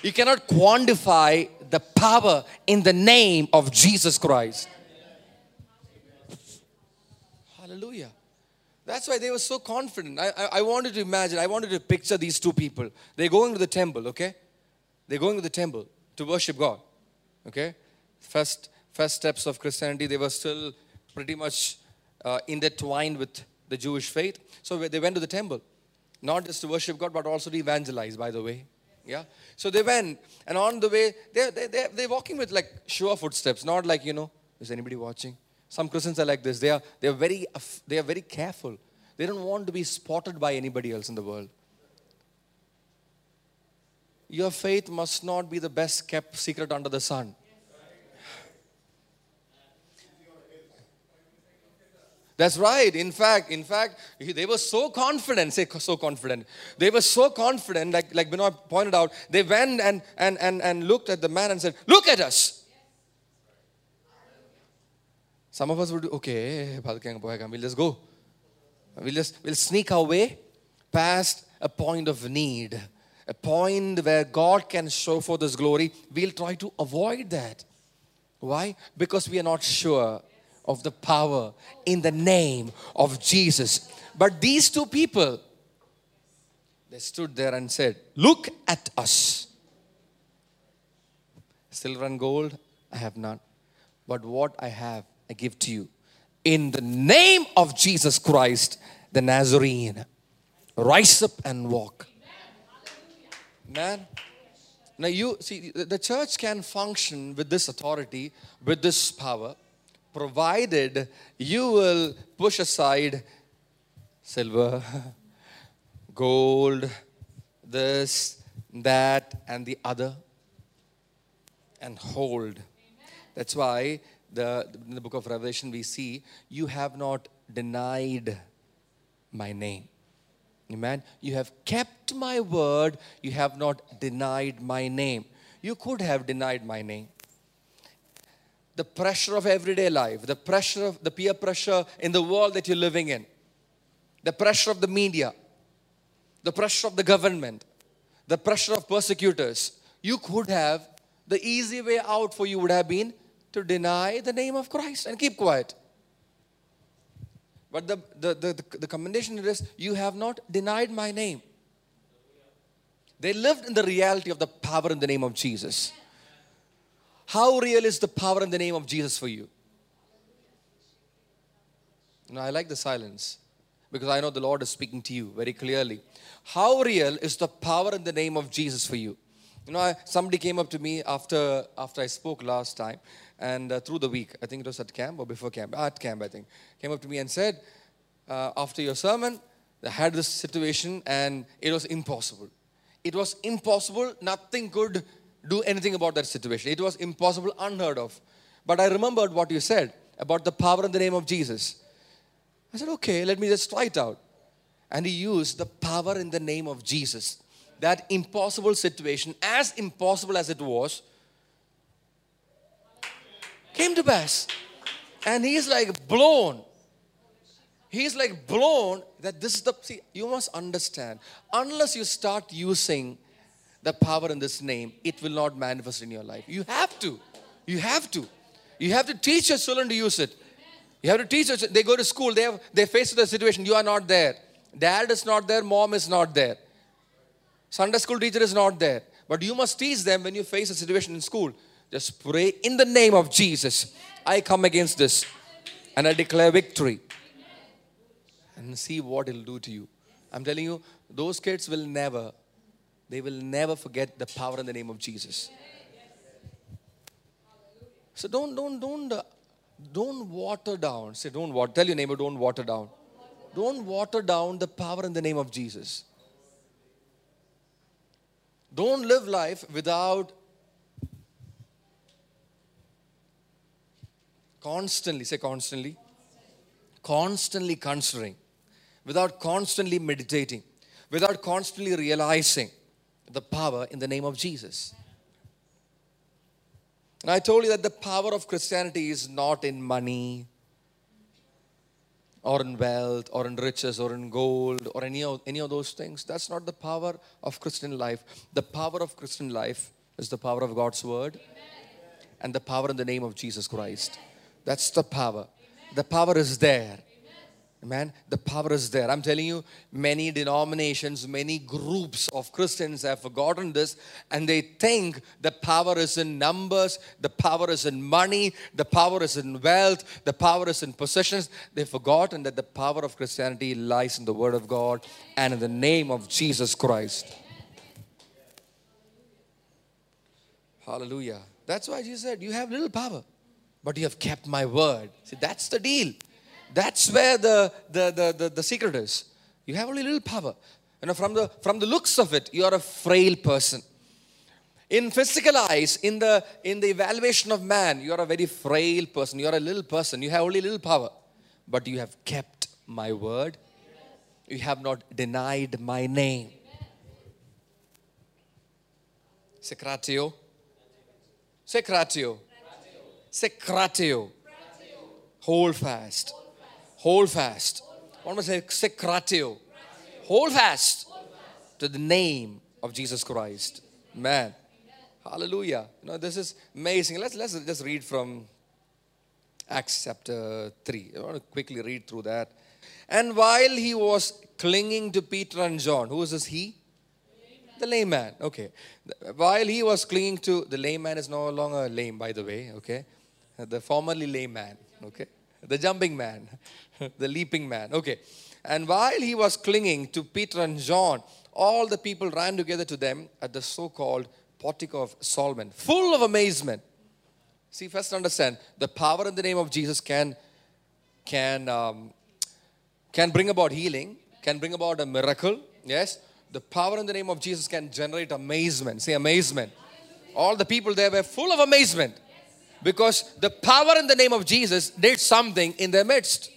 You cannot quantify the power in the name of Jesus Christ. Hallelujah. That's why they were so confident. I, I, I, wanted to imagine, I wanted to picture these two people. They're going to the temple, okay? They're going to the temple to worship God, okay? First, first steps of Christianity, they were still pretty much uh, intertwined with the Jewish faith. So they went to the temple, not just to worship God, but also to evangelize, by the way. Yeah? So they went, and on the way, they're, they're, they're walking with like sure footsteps, not like, you know, is anybody watching? Some Christians are like this. They are, they are, very, they are very careful. They don't want to be spotted by anybody else in the world. Your faith must not be the best kept secret under the sun. That's right. In fact, in fact, they were so confident. Say so confident. They were so confident, like like Benoit pointed out. They went and and and and looked at the man and said, "Look at us." Some of us would, okay, we'll just go. We'll just we'll sneak our way past a point of need, a point where God can show forth His glory. We'll try to avoid that. Why? Because we are not sure of the power in the name of Jesus. But these two people, they stood there and said, Look at us. Silver and gold I have none, but what I have I give to you. In the name of Jesus Christ, the Nazarene, rise up and walk. Man. Now, you see, the church can function with this authority, with this power, provided you will push aside silver, gold, this, that, and the other, and hold. That's why the, in the book of Revelation, we see, You have not denied my name. Amen. You have kept my word, you have not denied my name. You could have denied my name. The pressure of everyday life, the pressure of the peer pressure in the world that you're living in, the pressure of the media, the pressure of the government, the pressure of persecutors. You could have, the easy way out for you would have been to deny the name of Christ and keep quiet. But the, the, the, the commendation is you have not denied my name. They lived in the reality of the power in the name of Jesus. How real is the power in the name of Jesus for you? know, I like the silence because I know the Lord is speaking to you very clearly. How real is the power in the name of Jesus for you? You know, I, somebody came up to me after after I spoke last time, and uh, through the week, I think it was at camp or before camp, at camp, I think, came up to me and said, uh, after your sermon, I had this situation and it was impossible. It was impossible. Nothing could do anything about that situation. It was impossible, unheard of. But I remembered what you said about the power in the name of Jesus. I said, okay, let me just try it out. and he used the power in the name of Jesus. That impossible situation, as impossible as it was, came to pass. And he's like blown. He's like blown that this is the. See, you must understand. Unless you start using the power in this name, it will not manifest in your life. You have to. You have to. You have to teach your children to use it. You have to teach them. They go to school, they, have, they face the situation. You are not there. Dad is not there, mom is not there. Sunday school teacher is not there. But you must teach them when you face a situation in school. Just pray in the name of Jesus. I come against this and I declare victory. And see what it'll do to you. I'm telling you, those kids will never, they will never forget the power in the name of Jesus. So don't, don't, don't, uh, don't water down. Say, don't water. Tell your neighbor, don't water down. Don't water down the power in the name of Jesus. Don't live life without constantly, say constantly, constantly considering, without constantly meditating, without constantly realizing the power in the name of Jesus. And I told you that the power of Christianity is not in money or in wealth or in riches or in gold or any of, any of those things. That's not the power of Christian life. The power of Christian life is the power of God's word and the power in the name of Jesus Christ. That's the power. The power is there. Man, The power is there. I'm telling you, many denominations, many groups of Christians have forgotten this and they think the power is in numbers, the power is in money, the power is in wealth, the power is in possessions. They've forgotten that the power of Christianity lies in the Word of God and in the name of Jesus Christ. Hallelujah. That's why Jesus said, You have little power, but you have kept my word. See, that's the deal. That's where the, the, the, the, the secret is. You have only little power. You know, from the from the looks of it, you are a frail person. In physical eyes, in the in the evaluation of man, you are a very frail person. You are a little person. You have only little power. But you have kept my word. You have not denied my name. Secratio. Secratio. Secratio. Hold fast. Hold fast. One must say secratio. Hold fast to the name of Jesus Christ. Man. Hallelujah. You know, this is amazing. Let's, let's just read from Acts chapter 3. I want to quickly read through that. And while he was clinging to Peter and John, who is this he? The lame man. Okay. While he was clinging to, the lame man is no longer lame, by the way. Okay. The formerly lame man. Okay. The jumping man. the leaping man. Okay. And while he was clinging to Peter and John, all the people ran together to them at the so called portico of Solomon, full of amazement. See, first understand the power in the name of Jesus can, can, um, can bring about healing, can bring about a miracle. Yes. The power in the name of Jesus can generate amazement. Say amazement. All the people there were full of amazement because the power in the name of Jesus did something in their midst.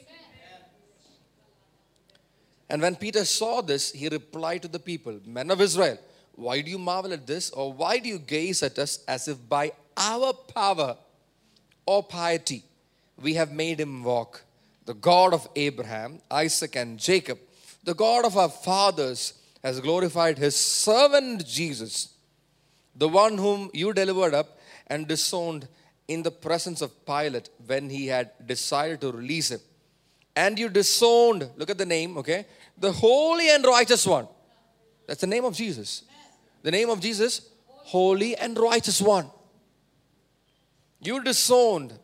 And when Peter saw this, he replied to the people, Men of Israel, why do you marvel at this? Or why do you gaze at us as if by our power or piety we have made him walk? The God of Abraham, Isaac, and Jacob, the God of our fathers, has glorified his servant Jesus, the one whom you delivered up and disowned in the presence of Pilate when he had decided to release him and you disowned, look at the name, okay? The holy and righteous one. That's the name of Jesus. The name of Jesus, holy and righteous one. You disowned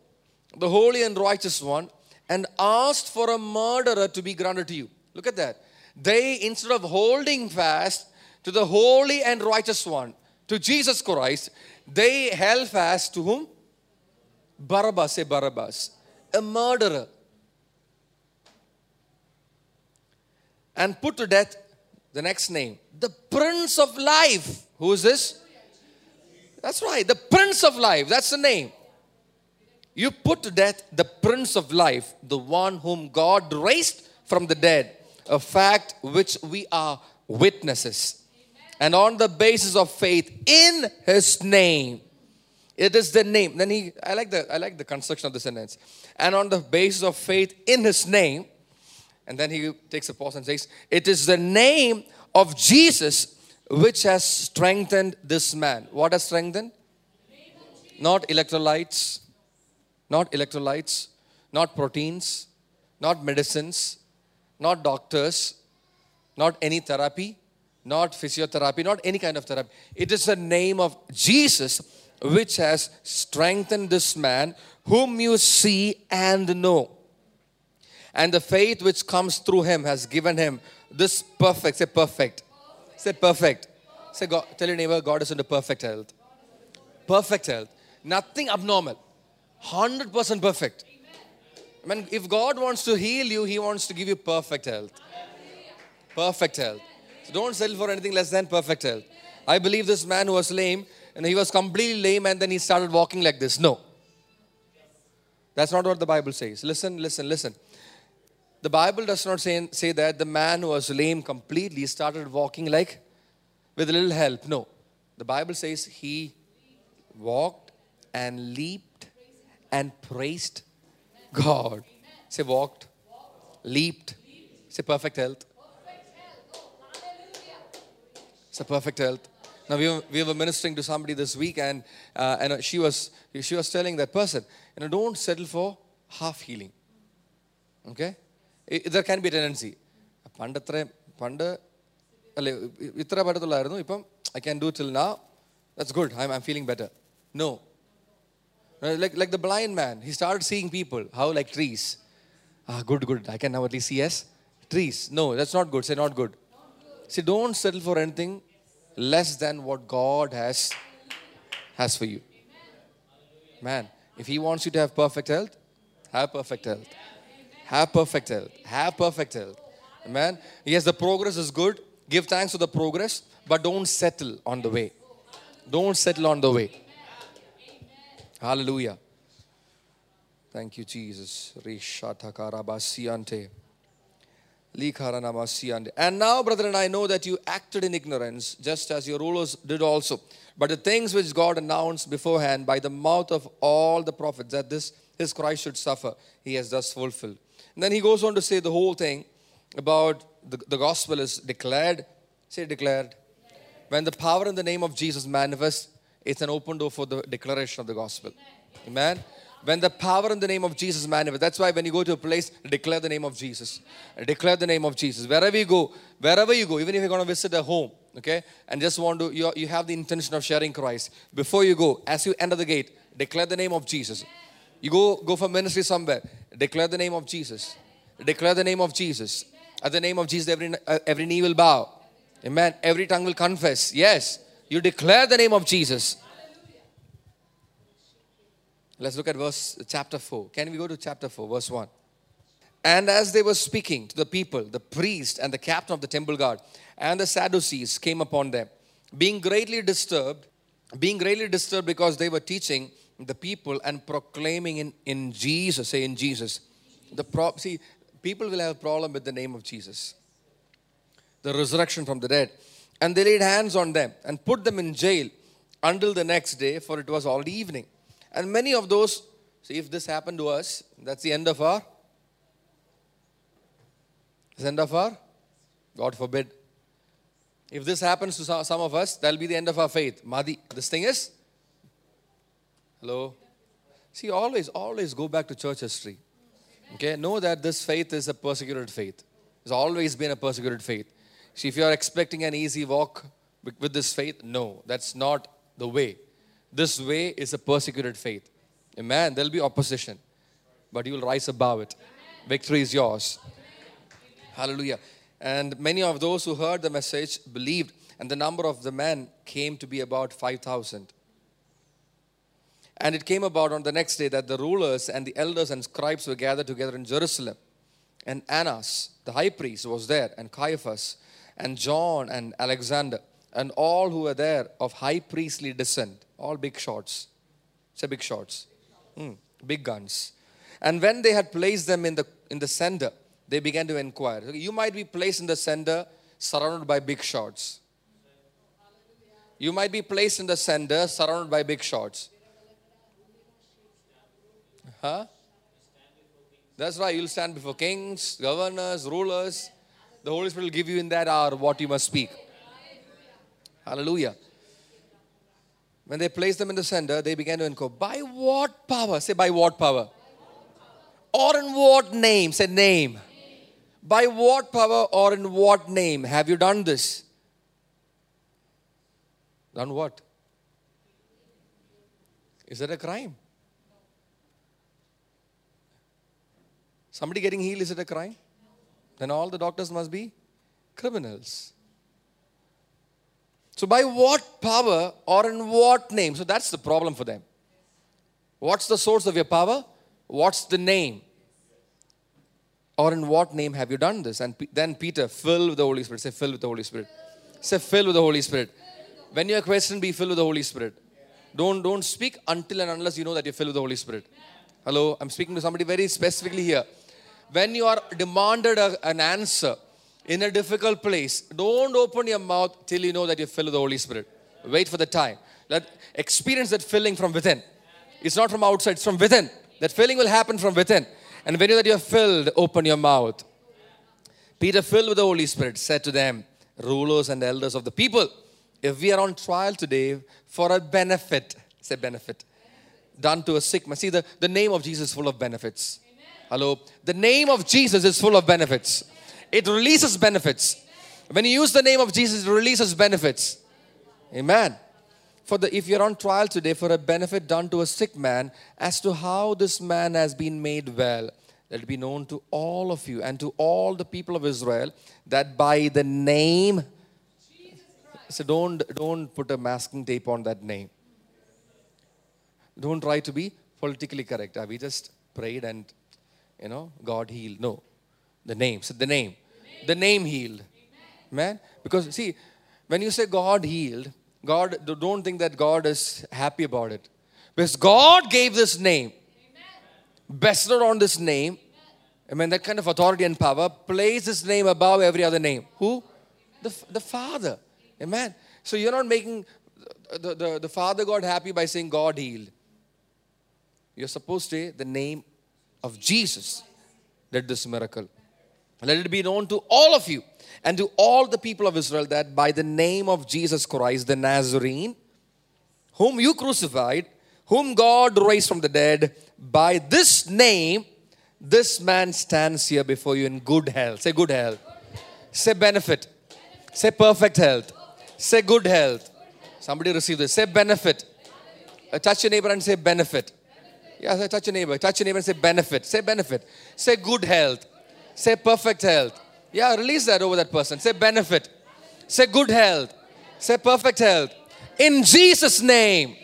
the holy and righteous one and asked for a murderer to be granted to you. Look at that. They, instead of holding fast to the holy and righteous one, to Jesus Christ, they held fast to whom? Barabbas, say Barabbas, a murderer. and put to death the next name, the Prince of Life. Who is this? That's right, the Prince of Life. That's the name. You put to death the Prince of Life, the one whom God raised from the dead, a fact which we are witnesses. And on the basis of faith in his name, it is the name. Then he, I like the, I like the construction of the sentence. And on the basis of faith in his name, and then he takes a pause and says, It is the name of Jesus which has strengthened this man. What has strengthened? Not electrolytes, not electrolytes, not proteins, not medicines, not doctors, not any therapy, not physiotherapy, not any kind of therapy. It is the name of Jesus which has strengthened this man whom you see and know. And the faith which comes through him has given him this perfect, say perfect. Say perfect. Say, God, tell your neighbor, God is into perfect health. Perfect health. Nothing abnormal. 100% perfect. I mean, if God wants to heal you, He wants to give you perfect health. Perfect health. So don't settle for anything less than perfect health. I believe this man who was lame, and he was completely lame, and then he started walking like this. No. That's not what the Bible says. Listen, listen, listen. The Bible does not say, say that the man who was lame completely started walking like with a little help. No. The Bible says he walked and leaped and praised God. Say walked, leaped. Say perfect health. A perfect health. Now we were, we were ministering to somebody this week, and uh, and she was she was telling that person, you know, don't settle for half healing. Okay, there can be a tendency. പണ്ടത്ര പണ്ട് അല്ലേ ഇത്ര പറ്റത്തുള്ളായിരുന്നു ഇപ്പം I can do till നാ that's good I M feeling better no like, like the blind man, he started seeing people, how like trees. Ah, good, good. I can now at least see as trees. No, that's not good. Say not good. See, don't settle for anything less than what God has has for you. Man, if He wants you to have perfect health, have perfect health. Have perfect health. Have perfect health. Amen. Yes, the progress is good. Give thanks for the progress, but don't settle on the way. Don't settle on the way. Hallelujah. Thank you, Jesus. And now, brethren, I know that you acted in ignorance, just as your rulers did also. But the things which God announced beforehand by the mouth of all the prophets, that this his Christ should suffer, he has thus fulfilled. And then he goes on to say the whole thing about the, the gospel is declared. Say declared. When the power in the name of Jesus manifests, it's an open door for the declaration of the gospel. Amen. When the power in the name of Jesus manifests, that's why when you go to a place, declare the name of Jesus. Declare the name of Jesus. Wherever you go, wherever you go, even if you're going to visit a home, okay, and just want to, you, you have the intention of sharing Christ. Before you go, as you enter the gate, declare the name of Jesus. You go go for ministry somewhere, declare the name of Jesus. Declare the name of Jesus. At the name of Jesus, every, uh, every knee will bow. Amen. Every tongue will confess. Yes. You declare the name of Jesus. Let's look at verse chapter 4. Can we go to chapter 4, verse 1? And as they were speaking to the people, the priest and the captain of the temple guard and the Sadducees came upon them, being greatly disturbed, being greatly disturbed because they were teaching the people and proclaiming in, in Jesus, say in Jesus. The pro- see, people will have a problem with the name of Jesus, the resurrection from the dead. And they laid hands on them and put them in jail until the next day, for it was already evening. And many of those, see, if this happened to us, that's the end of our, the end of our, God forbid. If this happens to some of us, that'll be the end of our faith. Madi, this thing is, hello? See, always, always go back to church history. Okay, know that this faith is a persecuted faith. It's always been a persecuted faith. See, if you are expecting an easy walk with this faith, no, that's not the way. This way is a persecuted faith. Amen. There'll be opposition, but you will rise above it. Victory is yours. Hallelujah. And many of those who heard the message believed, and the number of the men came to be about 5,000. And it came about on the next day that the rulers and the elders and scribes were gathered together in Jerusalem. And Annas, the high priest, was there, and Caiaphas, and John, and Alexander, and all who were there of high priestly descent, all big shots. Say big shots. Hmm, big guns. And when they had placed them in the, in the center, they began to inquire. You might be placed in the center surrounded by big shots. You might be placed in the center surrounded by big shots. Huh? That's right. You'll stand before kings, governors, rulers. The Holy Spirit will give you in that hour what you must speak. Hallelujah. When they placed them in the center, they began to inquire, by what power? Say, by what power? Or in what name? Say, name. By what power or in what name have you done this? Done what? Is that a crime? Somebody getting healed, is it a crime? Then all the doctors must be criminals. So, by what power or in what name? So, that's the problem for them. What's the source of your power? What's the name? Or in what name have you done this? And then Peter, filled with the Holy Spirit. Say, filled with the Holy Spirit. Say, filled with the Holy Spirit. When you're questioned, be filled with the Holy Spirit. Don't, don't speak until and unless you know that you're filled with the Holy Spirit. Hello, I'm speaking to somebody very specifically here. When you are demanded a- an answer in a difficult place, don't open your mouth till you know that you're filled with the Holy Spirit. Wait for the time. Let experience that filling from within. It's not from outside, it's from within. That filling will happen from within. And when you that you're filled, open your mouth. Peter, filled with the Holy Spirit, said to them, rulers and elders of the people, if we are on trial today for a benefit, say benefit, done to a sick man. See, the, the name of Jesus is full of benefits. Hello? The name of Jesus is full of benefits. It releases benefits. When you use the name of Jesus, it releases benefits. Amen. For the if you're on trial today for a benefit done to a sick man, as to how this man has been made well, let it be known to all of you and to all the people of Israel that by the name. So don't don't put a masking tape on that name. Don't try to be politically correct. We just prayed and you know God healed. No, the name. So the name, the name healed. Man, because see, when you say God healed, God don't think that God is happy about it, because God gave this name, bestowed on this name. I mean that kind of authority and power. Place His name above every other name. Who? The the Father. Amen. So you're not making the, the, the Father God happy by saying God healed. You're supposed to say the name of Jesus did this miracle. Let it be known to all of you and to all the people of Israel that by the name of Jesus Christ, the Nazarene, whom you crucified, whom God raised from the dead, by this name, this man stands here before you in good health. Say good health. Say benefit. Say perfect health. Say good health. Somebody receive this. Say benefit. Uh, touch your neighbor and say benefit. Yeah, say touch your neighbor. Touch your neighbor and say benefit. Say benefit. Say good health. Say perfect health. Yeah, release that over that person. Say benefit. Say good health. Say perfect health. In Jesus' name.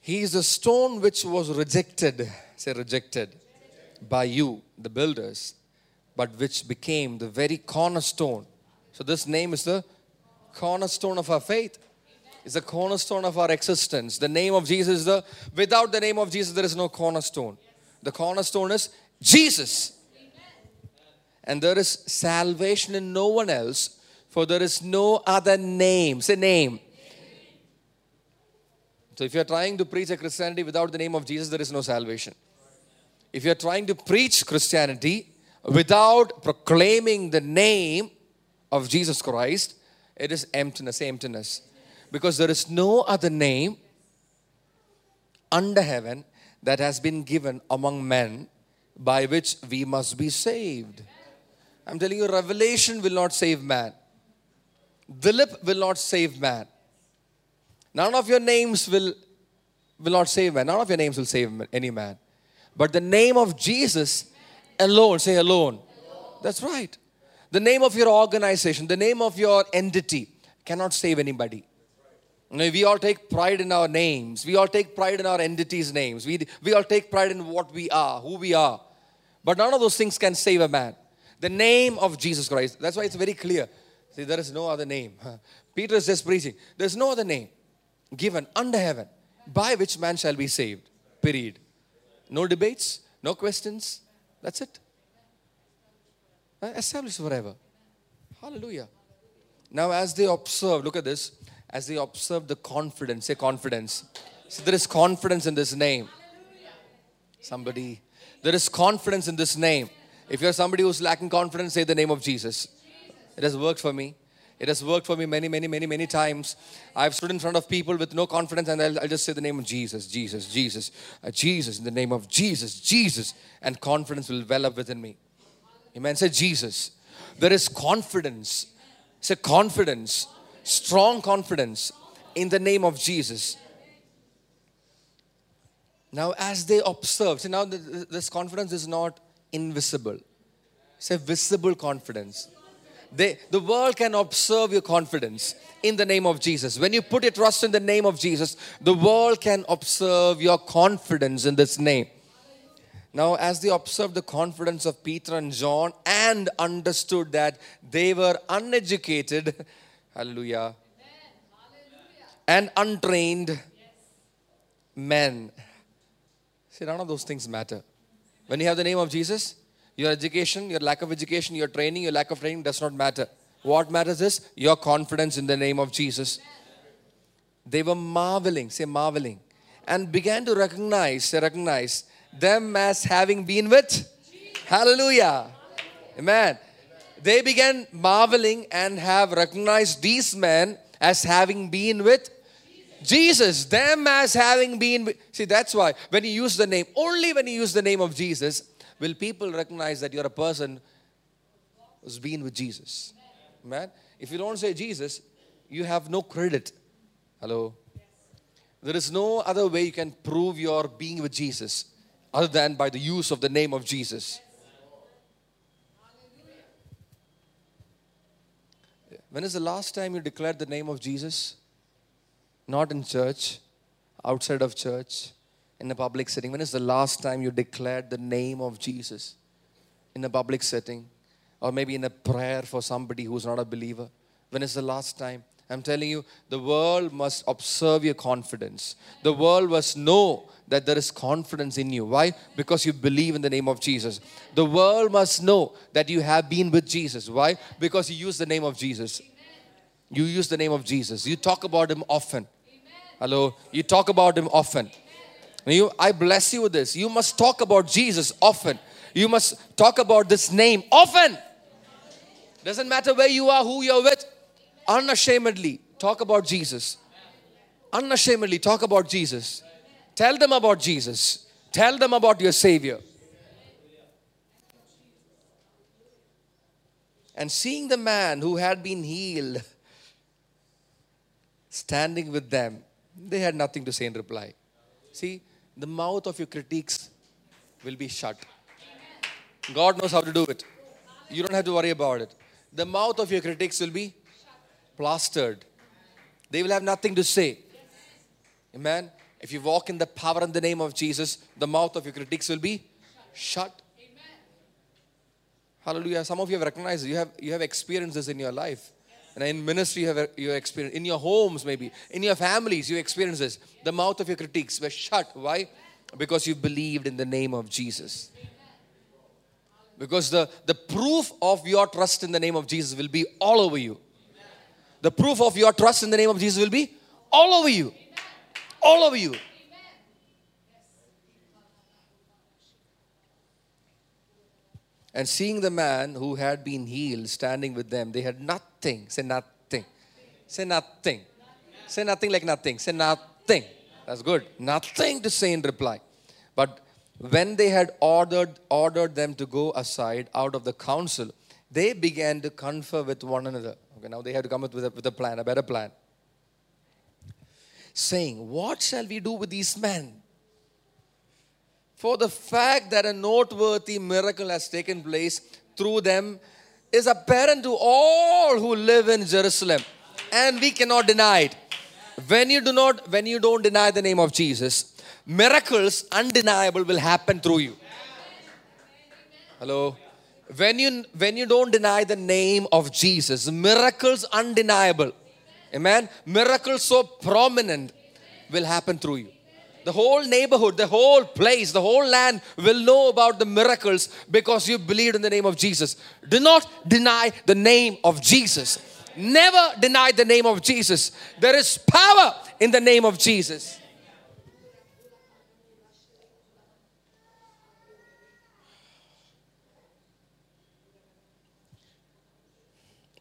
He is a stone which was rejected. Say rejected by you, the builders, but which became the very cornerstone. So, this name is the cornerstone of our faith. It's the cornerstone of our existence. The name of Jesus is the, without the name of Jesus, there is no cornerstone. The cornerstone is Jesus. And there is salvation in no one else, for there is no other name. Say name. So, if you're trying to preach a Christianity without the name of Jesus, there is no salvation. If you're trying to preach Christianity without proclaiming the name of Jesus Christ, it is emptiness, emptiness. Because there is no other name under heaven that has been given among men by which we must be saved. I'm telling you, revelation will not save man. Dilip will not save man. None of your names will, will not save man. None of your names will save any man. But the name of Jesus alone, say alone. That's right. The name of your organization, the name of your entity cannot save anybody. We all take pride in our names. We all take pride in our entities' names. We, we all take pride in what we are, who we are. But none of those things can save a man. The name of Jesus Christ. That's why it's very clear. See, there is no other name. Peter is just preaching. There's no other name given under heaven by which man shall be saved. Period. No debates, no questions. That's it. Established forever. Hallelujah. Now, as they observe, look at this. As they observe the confidence, say confidence. See, there is confidence in this name. Somebody, there is confidence in this name. If you're somebody who's lacking confidence, say the name of Jesus. It has worked for me. It has worked for me many, many, many, many times. I've stood in front of people with no confidence and I'll, I'll just say the name of Jesus, Jesus, Jesus, uh, Jesus, in the name of Jesus, Jesus, and confidence will well up within me. Amen. Say Jesus. There is confidence. Say confidence, strong confidence in the name of Jesus. Now, as they observe, now this confidence is not invisible. Say visible confidence. They, the world can observe your confidence in the name of Jesus. When you put your trust in the name of Jesus, the world can observe your confidence in this name. Now, as they observed the confidence of Peter and John and understood that they were uneducated, hallelujah, and untrained men. See, none of those things matter. When you have the name of Jesus, your education, your lack of education, your training, your lack of training does not matter. What matters is your confidence in the name of Jesus. They were marveling, say marveling, and began to recognize, recognize them as having been with. Hallelujah. Amen. They began marveling and have recognized these men as having been with Jesus. Them as having been. See, that's why when you use the name, only when you use the name of Jesus, will people recognize that you're a person who's been with Jesus. Man, If you don't say Jesus, you have no credit. Hello. There is no other way you can prove your being with Jesus other than by the use of the name of Jesus. When is the last time you declared the name of Jesus? Not in church, outside of church, in a public setting. When is the last time you declared the name of Jesus in a public setting? Or maybe in a prayer for somebody who's not a believer? When is the last time? I'm telling you, the world must observe your confidence. The world must know that there is confidence in you. Why? Because you believe in the name of Jesus. The world must know that you have been with Jesus. Why? Because you use the name of Jesus. You use the name of Jesus. You talk about Him often. Hello? You talk about Him often. You, I bless you with this. You must talk about Jesus often. You must talk about this name often. Doesn't matter where you are, who you're with unashamedly talk about Jesus. Unashamedly talk about Jesus. Tell them about Jesus. Tell them about your Savior. And seeing the man who had been healed standing with them, they had nothing to say in reply. See, the mouth of your critiques will be shut. God knows how to do it. You don't have to worry about it. The mouth of your critics will be plastered. They will have nothing to say. Amen. If you walk in the power and the name of Jesus, the mouth of your critics will be shut. Hallelujah. Some of you have recognized you have you have experienced this in your life. And in ministry, you have you experience in your homes, maybe in your families, you experience this. The mouth of your critics were shut. Why? Because you believed in the name of Jesus. Because the, the proof of your trust in the name of Jesus will be all over you the proof of your trust in the name of Jesus will be all over you. All over you. And seeing the man who had been healed standing with them, they had nothing. Say nothing. Say nothing. Say nothing like nothing. Say nothing. That's good. Nothing to say in reply. But when they had ordered ordered them to go aside out of the council, they began to confer with one another. Okay, now they have to come up with a, with a plan, a better plan. Saying, What shall we do with these men? For the fact that a noteworthy miracle has taken place through them is apparent to all who live in Jerusalem, and we cannot deny it. When you do not, when you don't deny the name of Jesus, miracles undeniable will happen through you. Hello when you when you don't deny the name of jesus miracles undeniable amen miracles so prominent will happen through you the whole neighborhood, the whole place, the whole land will know about the miracles because you believed in the name of Jesus. Do not deny the name of Jesus. Never deny the name of Jesus. There is power in the name of Jesus.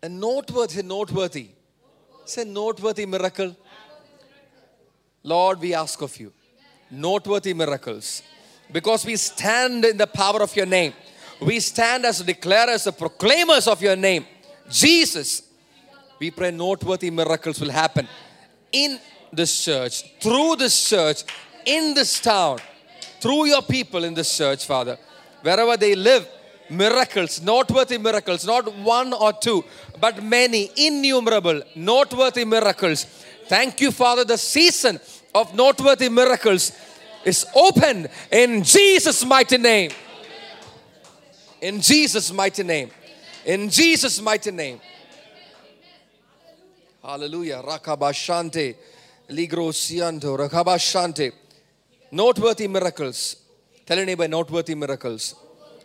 A noteworthy, noteworthy. Say noteworthy miracle. Lord, we ask of you noteworthy miracles because we stand in the power of your name. We stand as declarers, as proclaimers of your name. Jesus, we pray noteworthy miracles will happen in this church, through this church, in this town, through your people in this church, Father. Wherever they live, miracles, noteworthy miracles, not one or two, but many, innumerable, noteworthy miracles. Thank you, Father. The season of noteworthy miracles is opened in Jesus' mighty name. In Jesus' mighty name. In Jesus' mighty name. Hallelujah. Rakabashante. Ligro sianto. Rakabashante. Noteworthy miracles. Tell your neighbor, noteworthy miracles.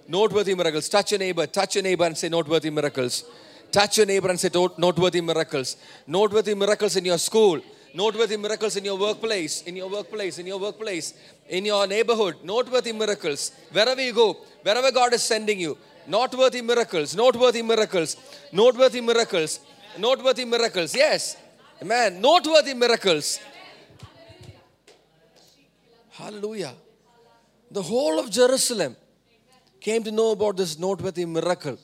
Noteworthy miracles. Touch your neighbor. Touch your neighbor and say, noteworthy miracles. Touch your neighbor and say, noteworthy miracles. Noteworthy miracles in your school. Noteworthy miracles in your workplace. In your workplace. In your workplace. In your neighborhood. Noteworthy miracles. Wherever you go. Wherever God is sending you. Noteworthy miracles. Noteworthy miracles. Noteworthy miracles. Noteworthy miracles. Yes. Amen. Noteworthy miracles. Hallelujah. The whole of Jerusalem came to know about this noteworthy miracle.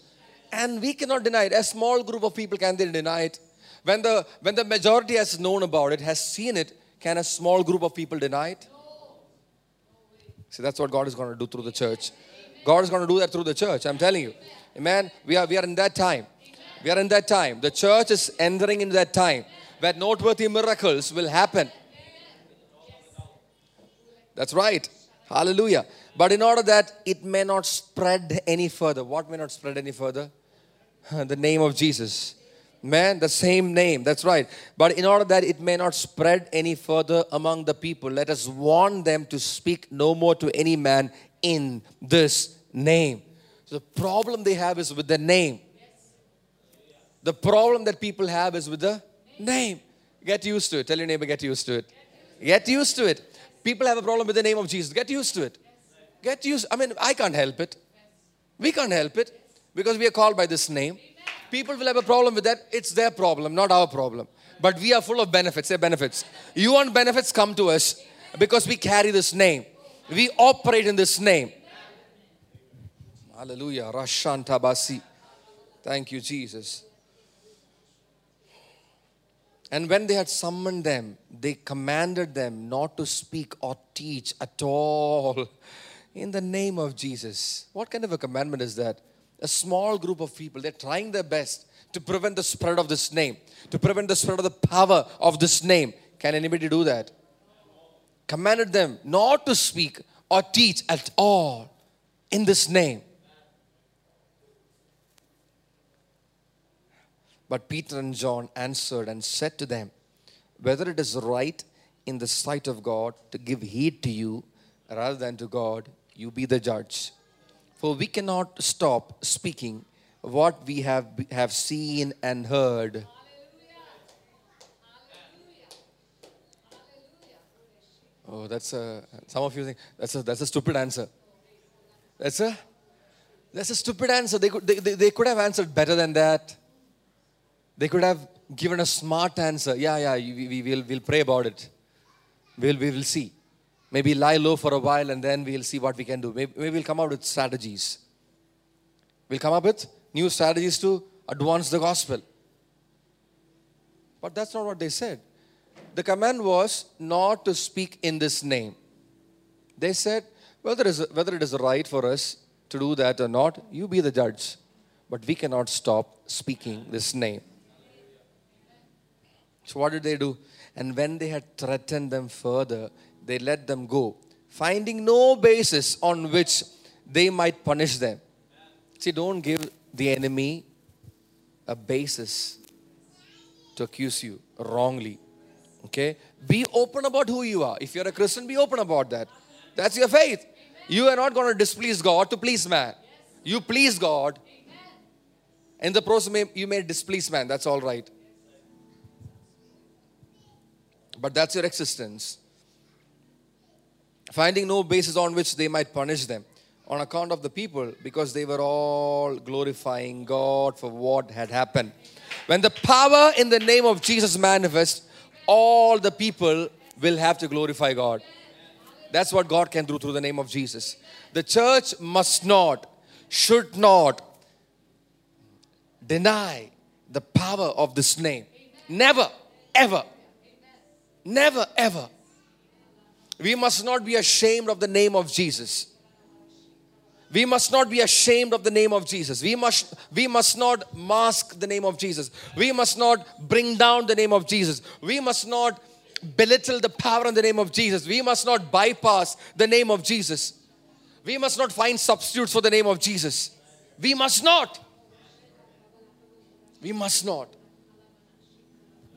And we cannot deny it. A small group of people can they deny it? When the when the majority has known about it, has seen it, can a small group of people deny it? See, that's what God is going to do through the church. God is going to do that through the church. I'm telling you. Amen. We are we are in that time. We are in that time. The church is entering into that time where noteworthy miracles will happen. That's right. Hallelujah. But in order that it may not spread any further, what may not spread any further? The name of Jesus. Man, the same name. That's right. But in order that it may not spread any further among the people, let us warn them to speak no more to any man in this name. So the problem they have is with the name. The problem that people have is with the name. Get used to it. Tell your neighbor, get used to it. Get used to it. People have a problem with the name of Jesus. Get used to it. Get used. I mean, I can't help it. We can't help it because we are called by this name. People will have a problem with that. It's their problem, not our problem. But we are full of benefits. Their benefits. You want benefits? Come to us because we carry this name. We operate in this name. Hallelujah. Rashantabasi. Thank you, Jesus. And when they had summoned them, they commanded them not to speak or teach at all in the name of Jesus. What kind of a commandment is that? A small group of people, they're trying their best to prevent the spread of this name, to prevent the spread of the power of this name. Can anybody do that? Commanded them not to speak or teach at all in this name. But Peter and John answered and said to them, Whether it is right in the sight of God to give heed to you rather than to God, you be the judge. For we cannot stop speaking what we have, have seen and heard. Oh, that's a, some of you think that's a, that's a stupid answer. That's a, that's a stupid answer. They could, they, they, they could have answered better than that. They could have given a smart answer. Yeah, yeah, we, we will we'll pray about it. We'll, we will see. Maybe lie low for a while and then we'll see what we can do. Maybe, maybe we'll come up with strategies. We'll come up with new strategies to advance the gospel. But that's not what they said. The command was not to speak in this name. They said, whether it is, whether it is right for us to do that or not, you be the judge. But we cannot stop speaking this name. So, what did they do? And when they had threatened them further, they let them go, finding no basis on which they might punish them. See, don't give the enemy a basis to accuse you wrongly. Okay? Be open about who you are. If you're a Christian, be open about that. That's your faith. You are not going to displease God to please man. You please God. In the process, you may displease man. That's all right. But that's your existence. Finding no basis on which they might punish them on account of the people because they were all glorifying God for what had happened. When the power in the name of Jesus manifests, all the people will have to glorify God. That's what God can do through the name of Jesus. The church must not, should not deny the power of this name. Never, ever. Never, ever. We must not be ashamed of the name of Jesus. We must not be ashamed of the name of Jesus. We must, we must not mask the name of Jesus. We must not bring down the name of Jesus. We must not belittle the power in the name of Jesus. We must not bypass the name of Jesus. We must not find substitutes for the name of Jesus. We must not. We must not.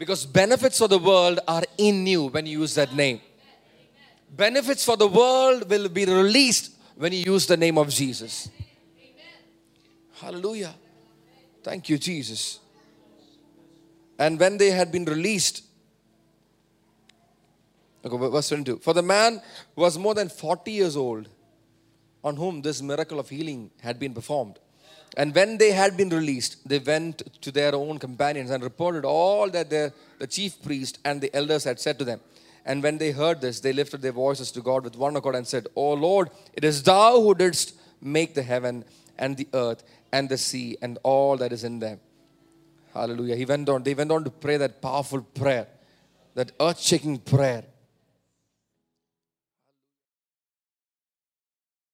Because benefits for the world are in you when you use that name. Benefits for the world will be released when you use the name of Jesus. Hallelujah. Thank you, Jesus. And when they had been released, okay, verse 22 For the man was more than 40 years old on whom this miracle of healing had been performed. And when they had been released, they went to their own companions and reported all that their, the chief priest and the elders had said to them. And when they heard this, they lifted their voices to God with one accord and said, O Lord, it is thou who didst make the heaven and the earth and the sea and all that is in them. Hallelujah. He went on, they went on to pray that powerful prayer, that earth shaking prayer.